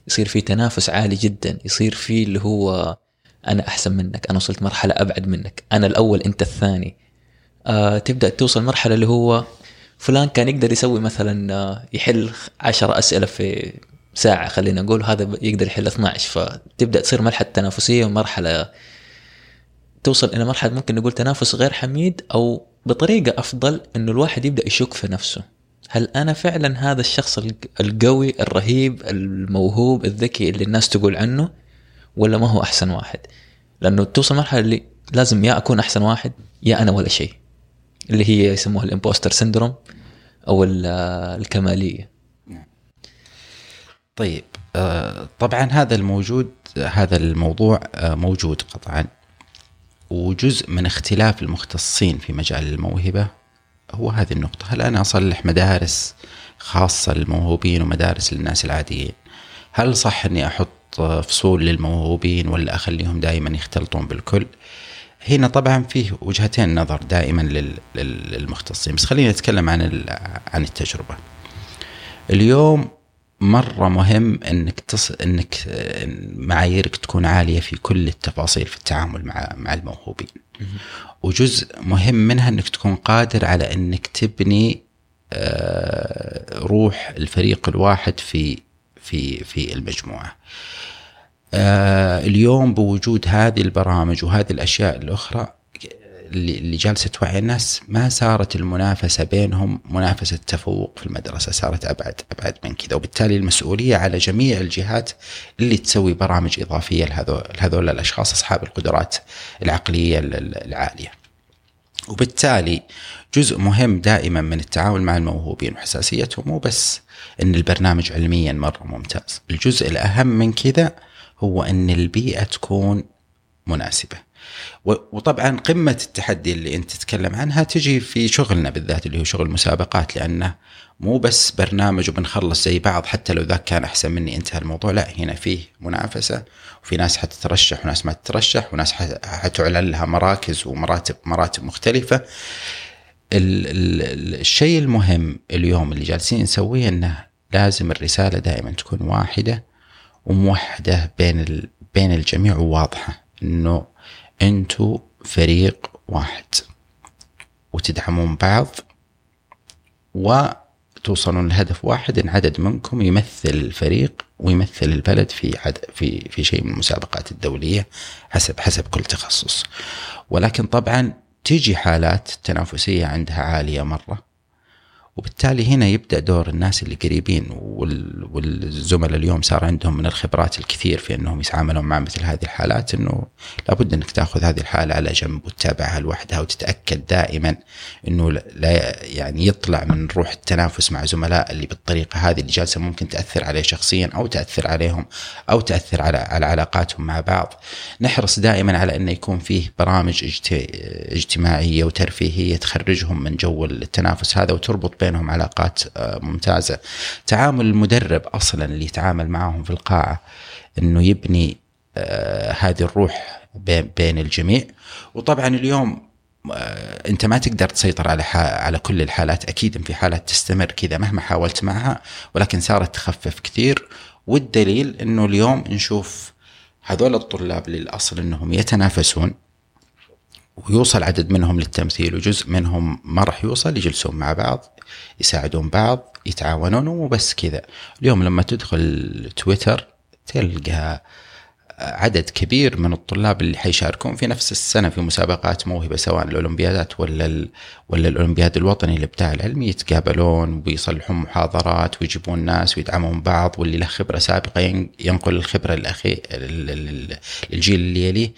يصير في تنافس عالي جدا يصير في اللي هو أنا أحسن منك أنا وصلت مرحلة أبعد منك أنا الأول أنت الثاني. آه تبدأ توصل مرحلة اللي هو فلان كان يقدر يسوي مثلا آه يحل عشرة أسئلة في ساعة خلينا نقول هذا يقدر يحل 12 فتبدأ تصير مرحلة تنافسية ومرحلة توصل إلى مرحلة ممكن نقول تنافس غير حميد أو بطريقة أفضل إنه الواحد يبدأ يشك في نفسه. هل أنا فعلا هذا الشخص القوي الرهيب الموهوب الذكي اللي الناس تقول عنه ولا ما هو أحسن واحد؟ لأنه توصل مرحلة اللي لازم يا أكون أحسن واحد يا أنا ولا شيء. اللي هي يسموها الإمبوستر سندروم أو الكمالية. طيب آه، طبعا هذا الموجود هذا الموضوع آه، موجود قطعا. وجزء من اختلاف المختصين في مجال الموهبة هو هذه النقطة. هل أنا أصلح مدارس خاصة للموهوبين ومدارس للناس العاديين؟ هل صح أني أحط فصول للموهوبين ولا أخليهم دائما يختلطون بالكل؟ هنا طبعا فيه وجهتين نظر دائما للمختصين بس خلينا نتكلم عن عن التجربة اليوم مرة مهم إنك تص... إنك معاييرك تكون عالية في كل التفاصيل في التعامل مع مع الموهوبين. وجزء مهم منها إنك تكون قادر على إنك تبني آه، روح الفريق الواحد في في في المجموعة. آه، اليوم بوجود هذه البرامج وهذه الأشياء الأخرى اللي جالسة توعي الناس ما صارت المنافسة بينهم منافسة تفوق في المدرسة صارت أبعد أبعد من كذا وبالتالي المسؤولية على جميع الجهات اللي تسوي برامج إضافية لهذول لهذول الأشخاص أصحاب القدرات العقلية العالية. وبالتالي جزء مهم دائما من التعامل مع الموهوبين وحساسيتهم مو بس إن البرنامج علميا مرة ممتاز، الجزء الأهم من كذا هو أن البيئة تكون مناسبة. وطبعا قمة التحدي اللي أنت تتكلم عنها تجي في شغلنا بالذات اللي هو شغل المسابقات لأنه مو بس برنامج وبنخلص زي بعض حتى لو ذاك كان أحسن مني أنتهى الموضوع لا هنا فيه منافسة وفي ناس حتترشح وناس ما تترشح وناس حتعلن لها مراكز ومراتب مراتب مختلفة الشيء المهم اليوم اللي جالسين نسويه إنه لازم الرسالة دائما تكون واحدة وموحده بين بين الجميع وواضحه إنه أنتوا فريق واحد وتدعمون بعض وتوصلون لهدف واحد إن عدد منكم يمثل الفريق ويمثل البلد في عد في في شيء من المسابقات الدولية حسب حسب كل تخصص. ولكن طبعا تيجي حالات تنافسية عندها عالية مرة وبالتالي هنا يبدأ دور الناس اللي قريبين والزملاء اليوم صار عندهم من الخبرات الكثير في إنهم يتعاملون مع مثل هذه الحالات إنه لابد إنك تأخذ هذه الحالة على جنب وتتابعها لوحدها وتتأكد دائما إنه لا يعني يطلع من روح التنافس مع زملاء اللي بالطريقة هذه اللي جالسة ممكن تأثر عليه شخصيا أو تأثر عليهم أو تأثر على على علاقاتهم مع بعض. نحرص دائما على إنه يكون فيه برامج اجتماعية وترفيهية تخرجهم من جو التنافس هذا وتربط بين بينهم علاقات آه، ممتازة. تعامل المدرب أصلا اللي يتعامل معهم في القاعة إنه يبني آه، هذه الروح بين الجميع. وطبعا اليوم آه، أنت ما تقدر تسيطر على على كل الحالات. أكيد في حالات تستمر كذا مهما حاولت معها ولكن صارت تخفف كثير. والدليل إنه اليوم نشوف هذول الطلاب للأصل إنهم يتنافسون. ويوصل عدد منهم للتمثيل وجزء منهم ما راح يوصل يجلسون مع بعض يساعدون بعض يتعاونون وبس كذا. اليوم لما تدخل تويتر تلقى عدد كبير من الطلاب اللي حيشاركون في نفس السنة في مسابقات موهبة سواء الأولمبيادات ولا ال ولا الأولمبياد الوطني للابداع العلمي يتقابلون ويصلحون محاضرات ويجيبون ناس ويدعمون بعض واللي له خبرة سابقة ينقل الاخي للجيل اللي يليه.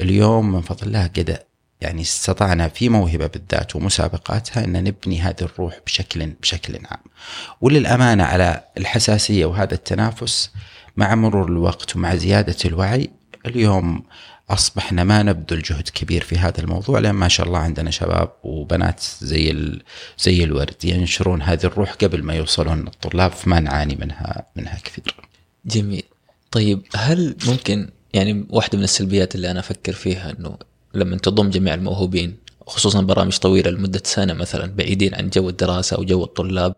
اليوم من فضل الله قد يعني استطعنا في موهبة بالذات ومسابقاتها أن نبني هذه الروح بشكل بشكل عام وللأمانة على الحساسية وهذا التنافس مع مرور الوقت ومع زيادة الوعي اليوم أصبحنا ما نبذل جهد كبير في هذا الموضوع لأن ما شاء الله عندنا شباب وبنات زي زي الورد ينشرون هذه الروح قبل ما يوصلون الطلاب فما نعاني منها منها كثير. جميل. طيب هل ممكن يعني واحدة من السلبيات اللي أنا أفكر فيها أنه لما تضم جميع الموهوبين خصوصا برامج طويلة لمدة سنة مثلا بعيدين عن جو الدراسة أو جو الطلاب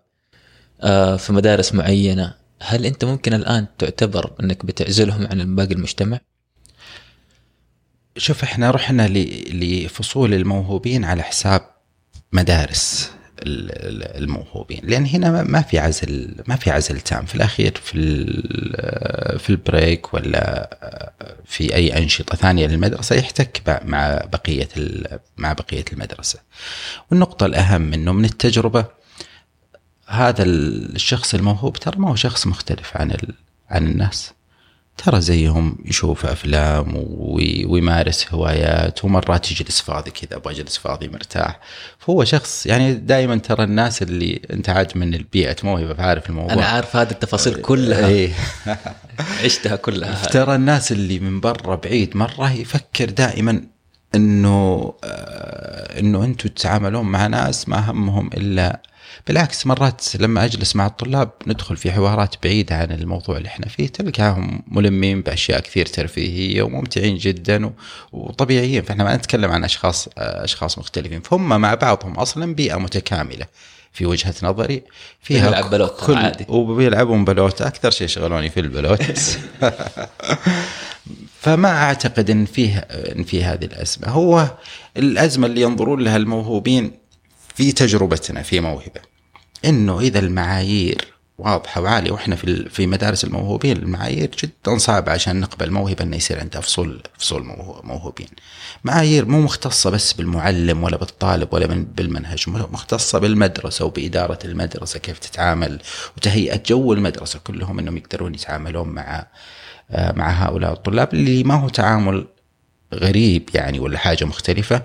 آه، في مدارس معينة هل أنت ممكن الآن تعتبر أنك بتعزلهم عن باقي المجتمع؟ شوف إحنا رحنا لفصول الموهوبين على حساب مدارس الموهوبين. لأن هنا ما في عزل ما في عزل تام. في الأخير في في البريك ولا في أي أنشطة ثانية للمدرسة يحتك مع بقية مع بقية المدرسة. والنقطة الأهم انه من التجربة هذا الشخص الموهوب ترى ما هو شخص مختلف عن عن الناس. ترى زيهم يشوف أفلام ويمارس هوايات ومرات يجلس فاضي كذا أبغى اجلس فاضي مرتاح. فهو شخص يعني دائما ترى الناس اللي انت عاد من البيئة موهبه فعارف الموضوع. أنا عارف هذه التفاصيل كلها. إيه. *laughs* عشتها كلها. ترى الناس اللي من برا بعيد مرة يفكر دائما إنه آه إنه أنتم تتعاملون مع ناس ما همهم إلا بالعكس مرات لما أجلس مع الطلاب ندخل في حوارات بعيدة عن الموضوع اللي إحنا فيه تلقاهم ملمين بأشياء كثير ترفيهية وممتعين جدا وطبيعيين. فإحنا ما نتكلم عن أشخاص أشخاص مختلفين. فهم مع بعضهم أصلا بيئة متكاملة في وجهة نظري. فيها بيلعب بلوت كل عادي. وبيلعبون بلوت. أكثر شيء شغلوني في البلوت. *laughs* فما أعتقد إن فيه إن في هذه الأزمة. هو الأزمة اللي ينظرون لها الموهوبين في تجربتنا في موهبة إنه إذا المعايير واضحة وعالية وإحنا في في مدارس الموهوبين المعايير جدا صعبة عشان نقبل موهبة إنه يصير عندها فصول فصول موهوبين. معايير مو مختصة بس بالمعلم ولا بالطالب ولا من بالمنهج مختصة بالمدرسة وبإدارة المدرسة كيف تتعامل وتهيئة جو المدرسة كلهم إنهم يقدرون يتعاملون مع مع هؤلاء الطلاب اللي ما هو تعامل غريب يعني ولا حاجة مختلفة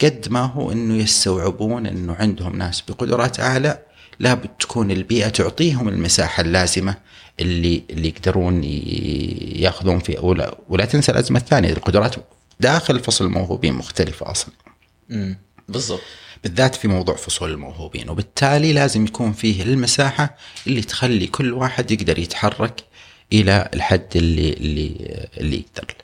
قد ما هو إنه يستوعبون إنه عندهم ناس بقدرات أعلى لابد تكون البيئة تعطيهم المساحة اللازمة اللي اللي يقدرون يأخذون في ولا, ولا تنسى الأزمة الثانية القدرات داخل فصل الموهوبين مختلفة أصلا. امم بالضبط. بالذات في موضوع فصول الموهوبين وبالتالي لازم يكون فيه المساحة اللي تخلي كل واحد يقدر يتحرك إلى الحد اللي اللي اللي يقدر.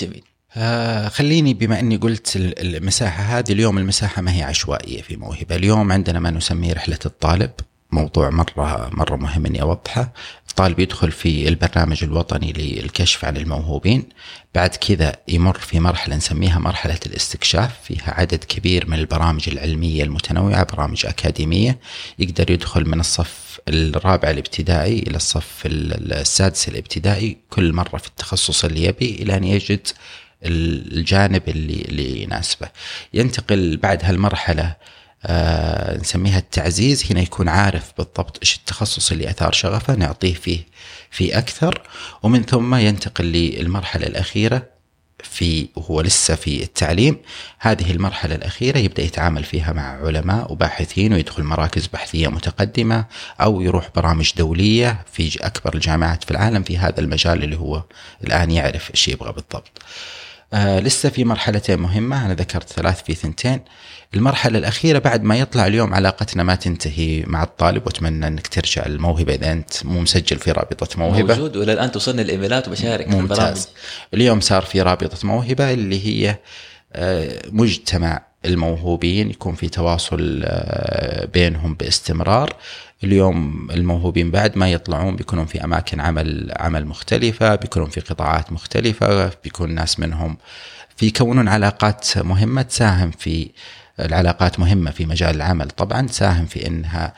جميل. آه خليني بما إني قلت المساحة هذه اليوم المساحة ما هي عشوائية في موهبة، اليوم عندنا ما نسميه رحلة الطالب، موضوع مره مرة مهم إني أوضحه، الطالب يدخل في البرنامج الوطني للكشف عن الموهوبين، بعد كذا يمر في مرحلة نسميها مرحلة الاستكشاف، فيها عدد كبير من البرامج العلمية المتنوعة، برامج أكاديمية، يقدر يدخل من الصف الرابع الابتدائي إلى الصف السادس الابتدائي كل مرة في التخصص اللي يبي إلى أن يجد الجانب اللي اللي يناسبه. ينتقل بعد هالمرحلة آه نسميها التعزيز. هنا يكون عارف بالضبط إيش التخصص اللي أثار شغفه نعطيه فيه في أكثر. ومن ثم ينتقل للمرحلة الأخيرة في وهو لسه في التعليم. هذه المرحلة الأخيرة يبدأ يتعامل فيها مع علماء وباحثين ويدخل مراكز بحثية متقدمة أو يروح برامج دولية في أكبر الجامعات في العالم في هذا المجال اللي هو الآن يعرف إيش يبغى بالضبط. آه لسه في مرحلتين مهمة. أنا ذكرت ثلاث في ثنتين. المرحلة الأخيرة بعد ما يطلع اليوم علاقتنا ما تنتهي مع الطالب. وأتمنى أنك ترجع الموهبة إذا أنت مو مسجل في رابطة موهبة. موجود وإلى الآن توصلني الإيميلات وبشارك ممتاز. اليوم صار في رابطة موهبة اللي هي آه مجتمع الموهوبين. يكون في تواصل آه بينهم باستمرار. اليوم الموهوبين بعد ما يطلعون بيكونون في أماكن عمل عمل مختلفة بيكونون في قطاعات مختلفة بيكون ناس منهم في يكونون علاقات مهمة تساهم في العلاقات مهمة في مجال العمل. طبعا تساهم في إنها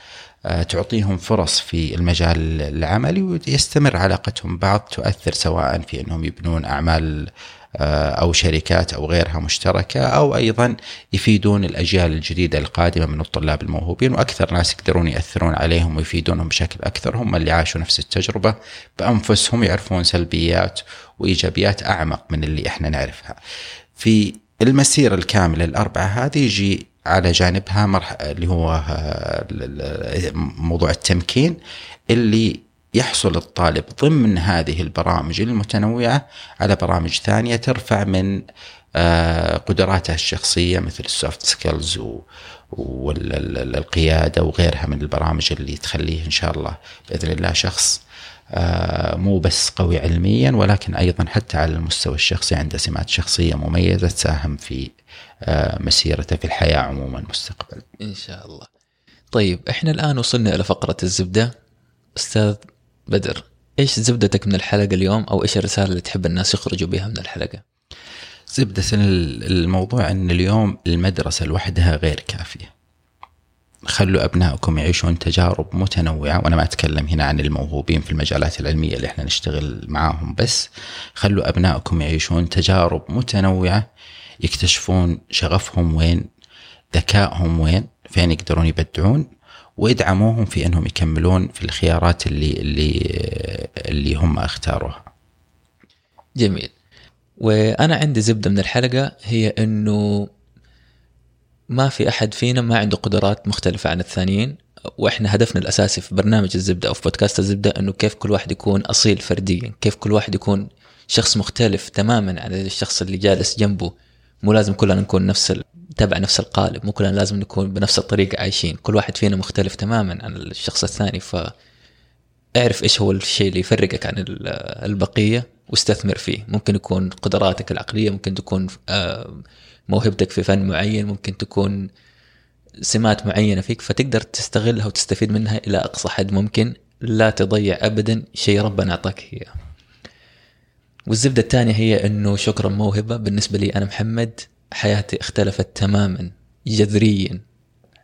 آه، تعطيهم فرص في المجال العملي ويستمر علاقتهم بعض تؤثر سواء في إنهم يبنون أعمال أو شركات أو غيرها مشتركة أو أيضا يفيدون الأجيال الجديدة القادمة من الطلاب الموهوبين وأكثر ناس يقدرون يأثرون عليهم ويفيدونهم بشكل أكثر هم اللي عاشوا نفس التجربة بأنفسهم يعرفون سلبيات وإيجابيات أعمق من اللي إحنا نعرفها. في المسيرة الكاملة الأربعة هذه يجي على جانبها مرحله اللي هو آه، موضوع التمكين اللي يحصل الطالب ضمن هذه البرامج المتنوعة على برامج ثانية ترفع من آه، قدراته الشخصية مثل ال soft skills والقياده وغيرها من البرامج اللي تخليه إن شاء الله بإذن الله شخص آه، مو بس قوي علميا ولكن أيضا حتى على المستوى الشخصي عنده سمات شخصية مميزة تساهم في آه، مسيرته في الحياة عموما مستقبلا. إن شاء الله. طيب إحنا الآن وصلنا إلى فقرة الزبدة. أستاذ بدر إيش زبدتك من الحلقة اليوم أو إيش الرسالة اللي تحب الناس يخرجوا بها من الحلقة؟ زبدة الموضوع إن اليوم المدرسة لوحدها غير كافية. خلوا أبنائكم يعيشون تجارب متنوعة وأنا ما أتكلم هنا عن الموهوبين في المجالات العلمية اللي إحنا نشتغل معاهم بس خلوا أبنائكم يعيشون تجارب متنوعة يكتشفون شغفهم وين ذكائهم وين فين يقدرون يبدعون وادعموهم في أنهم يكملون في الخيارات اللي اللي اللي هم اختاروها. جميل. وأنا عندي زبدة من الحلقة هي إنه ما في أحد فينا ما عنده قدرات مختلفة عن الثانيين وإحنا هدفنا الأساسي في برنامج الزبدة أو في بودكاست الزبدة إنه كيف كل واحد يكون أصيل فرديا، كيف كل واحد يكون شخص مختلف تماما عن الشخص اللي جالس جنبه، مو لازم كلنا نكون نفس تبع نفس القالب، مو كلنا لازم نكون بنفس الطريقة عايشين، كل واحد فينا مختلف تماما عن الشخص الثاني ف اعرف إيش هو الشيء اللي يفرقك عن البقية واستثمر فيه، ممكن يكون قدراتك العقلية، ممكن تكون آه موهبتك في فن معين ممكن تكون سمات معينة فيك فتقدر تستغلها وتستفيد منها إلى أقصى حد ممكن. لا تضيع ابدا شيء ربنا أعطاك إياه. والزبدة الثانية هي إنه شكرا موهبة. بالنسبة لي أنا محمد حياتي اختلفت تماما جذريا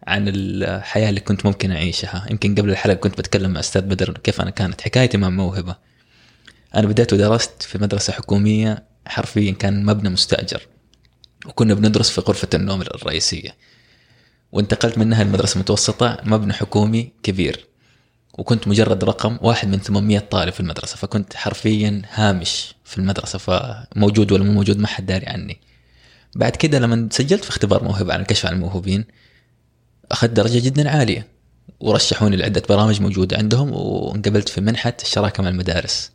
عن الحياة اللي كنت ممكن أعيشها، يمكن قبل الحلقة كنت بتكلم مع أستاذ بدر كيف أنا كانت حكايتي مع موهبة. أنا بديت ودرست في مدرسة حكومية حرفيا كان مبنى مستأجر. وكنا بندرس في غرفة النوم الرئيسية. وانتقلت منها المدرسة المتوسطة مبنى حكومي كبير. وكنت مجرد رقم واحد من 800 طالب في المدرسة فكنت حرفيا هامش في المدرسة فموجود ولا مو موجود ما حد داري عني. بعد كده لما سجلت في اختبار موهبة عن الكشف عن الموهوبين أخذت درجة جدا عالية ورشحوني لعدة برامج موجودة عندهم وانقبلت في منحة الشراكة مع المدارس.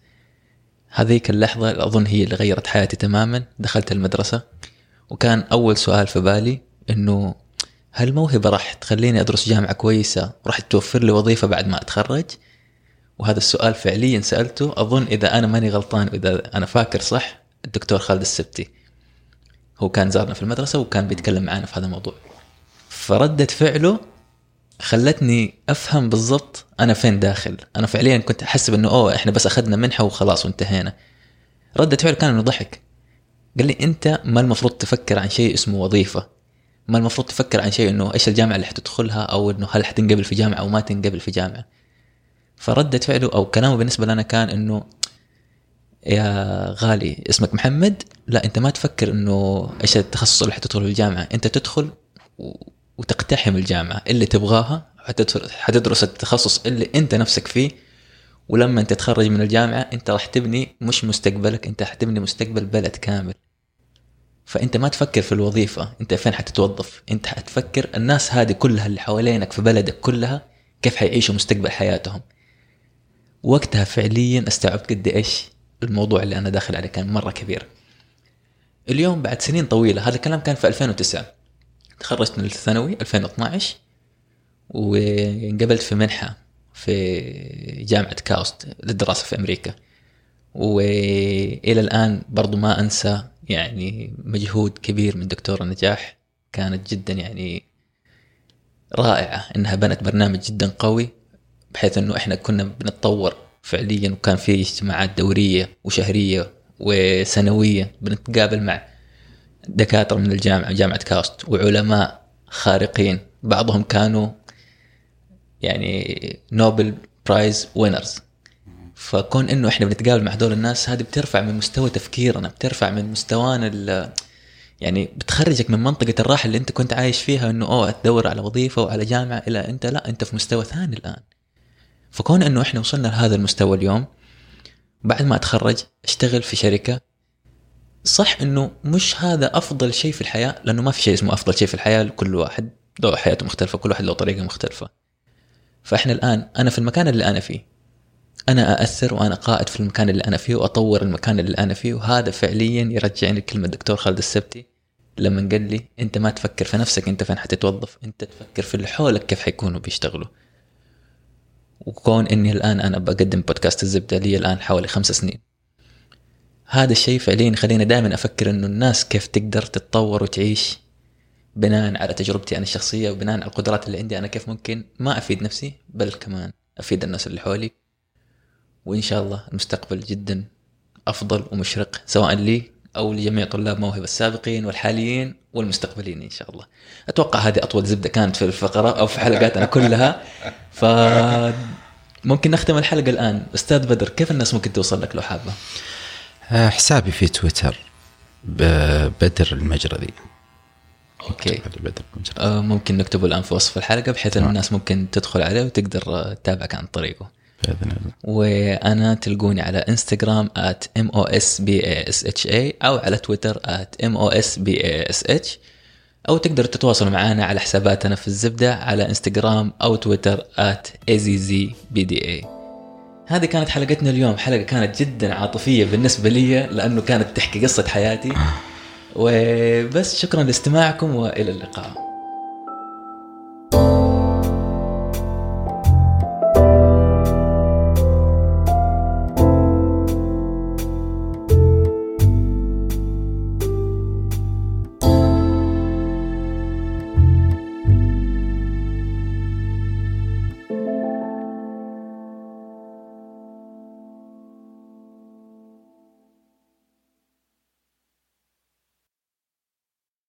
هذيك اللحظة أظن هي اللي غيرت حياتي تماما. دخلت المدرسة وكان أول سؤال في بالي إنه هل الموهبة راح تخليني أدرس جامعة كويسة وراح توفر لي وظيفة بعد ما أتخرج؟ وهذا السؤال فعليا سألته. أظن إذا أنا ماني غلطان إذا أنا فاكر صح الدكتور خالد السبتي هو كان زارنا في المدرسة وكان بيتكلم معنا في هذا الموضوع. فردة فعله خلتني أفهم بالضبط أنا فين داخل. أنا فعليا كنت أحسب إنه أوه إحنا بس أخذنا منحة وخلاص وانتهينا. ردة فعله كان إنه ضحك. قال لي أنت ما المفروض تفكر عن شيء اسمه وظيفة. ما المفروض تفكر عن شيء إنه إيش الجامعة اللي حتدخلها أو إنه هل حتنقبل في جامعة أو ما تنقبل في جامعة. فردة فعله أو كلامه بالنسبة لنا كان إنه يا غالي اسمك محمد؟ لا أنت ما تفكر إنه إيش التخصص اللي حتدخل في الجامعة. أنت تدخل وتقتحم الجامعة اللي تبغاها حتدرس التخصص اللي أنت نفسك فيه. ولما أنت تتخرج من الجامعة أنت راح تبني مش مستقبلك أنت حتبني مستقبل بلد كامل. فأنت ما تفكر في الوظيفة أنت فين حتتوظف؟ أنت حتفكر الناس هذه كلها اللي حوالينك في بلدك كلها كيف حيعيشوا مستقبل حياتهم. وقتها فعليا أستوعبت قد إيش الموضوع اللي أنا داخل عليه كان مرة كبير. اليوم بعد سنين طويلة هذا الكلام كان في 2009 تخرجت من الثانوي 2012 وانقبلت في منحة في جامعة كاوست للدراسة في أمريكا. وإلى الآن برضو ما أنسى يعني مجهود كبير من دكتوره نجاح كانت جدا يعني رائعة إنها بنت برنامج جدا قوي بحيث إنه إحنا كنا بنتطور فعليا وكان في اجتماعات دورية وشهرية وسنوية بنتقابل مع دكاترة من الجامعة جامعة كاوست وعلماء خارقين بعضهم كانوا يعني Nobel Prize winners فكون إنه إحنا بنتقابل مع هذول الناس هذه بترفع من مستوى تفكيرنا بترفع من مستوانا يعني بتخرجك من منطقة الراحة اللي أنت كنت عايش فيها إنه أوه تدور على وظيفة وعلى جامعة إلى أنت لا أنت في مستوى ثاني الآن. فكون إنه إحنا وصلنا لهذا المستوى اليوم بعد ما أتخرج أشتغل في شركة صح إنه مش هذا أفضل شيء في الحياة لأنه ما في شيء اسمه أفضل شيء في الحياة لكل واحد له حياته مختلفة كل واحد له طريقة مختلفة. فإحنا الآن أنا في المكان اللي أنا فيه أنا أأثر وأنا قائد في المكان اللي أنا فيه وأطور المكان اللي أنا فيه وهذا فعليا يرجعني لكلمة الدكتور خالد السبتي لما قال لي أنت ما تفكر في نفسك أنت فين حتتوظف؟ أنت تفكر في اللي حولك كيف حيكونوا بيشتغلوا. وكون إني الآن أنا بقدم بودكاست الزبدة لي الآن حوالي خمس سنين. هذا الشيء فعليا يخليني دائما أفكر إنه الناس كيف تقدر تتطور وتعيش بناء على تجربتي أنا الشخصية وبناء على القدرات اللي عندي أنا كيف ممكن ما أفيد نفسي بل كمان أفيد الناس اللي حولي. وإن شاء الله المستقبل جدا أفضل ومشرق سواء لي أو لجميع طلاب موهبة السابقين والحاليين والمستقبليين إن شاء الله. أتوقع هذه أطول زبدة كانت في الفقرة أو في حلقاتنا كلها ف ممكن نختم الحلقة الآن أستاذ بدر كيف الناس ممكن توصل لك لو حابة؟ آه، حسابي في تويتر بدر المجرذي أوكي بدر المجرذي آه، ممكن نكتبه الآن في وصف الحلقة بحيث ان تمام. الناس ممكن تدخل عليه وتقدر تتابعك عن طريقه. بإذن الله. وأنا تلقوني على إنستغرام at mosbasha أو على تويتر at mosbash أو تقدروا تتواصلوا معنا على حساباتنا في الزبدة على إنستغرام أو تويتر azzbda هذه كانت حلقتنا اليوم حلقة كانت جدا عاطفية بالنسبة لي لأنه كانت تحكي قصة حياتي. وبس شكرا لاستماعكم وإلى اللقاء.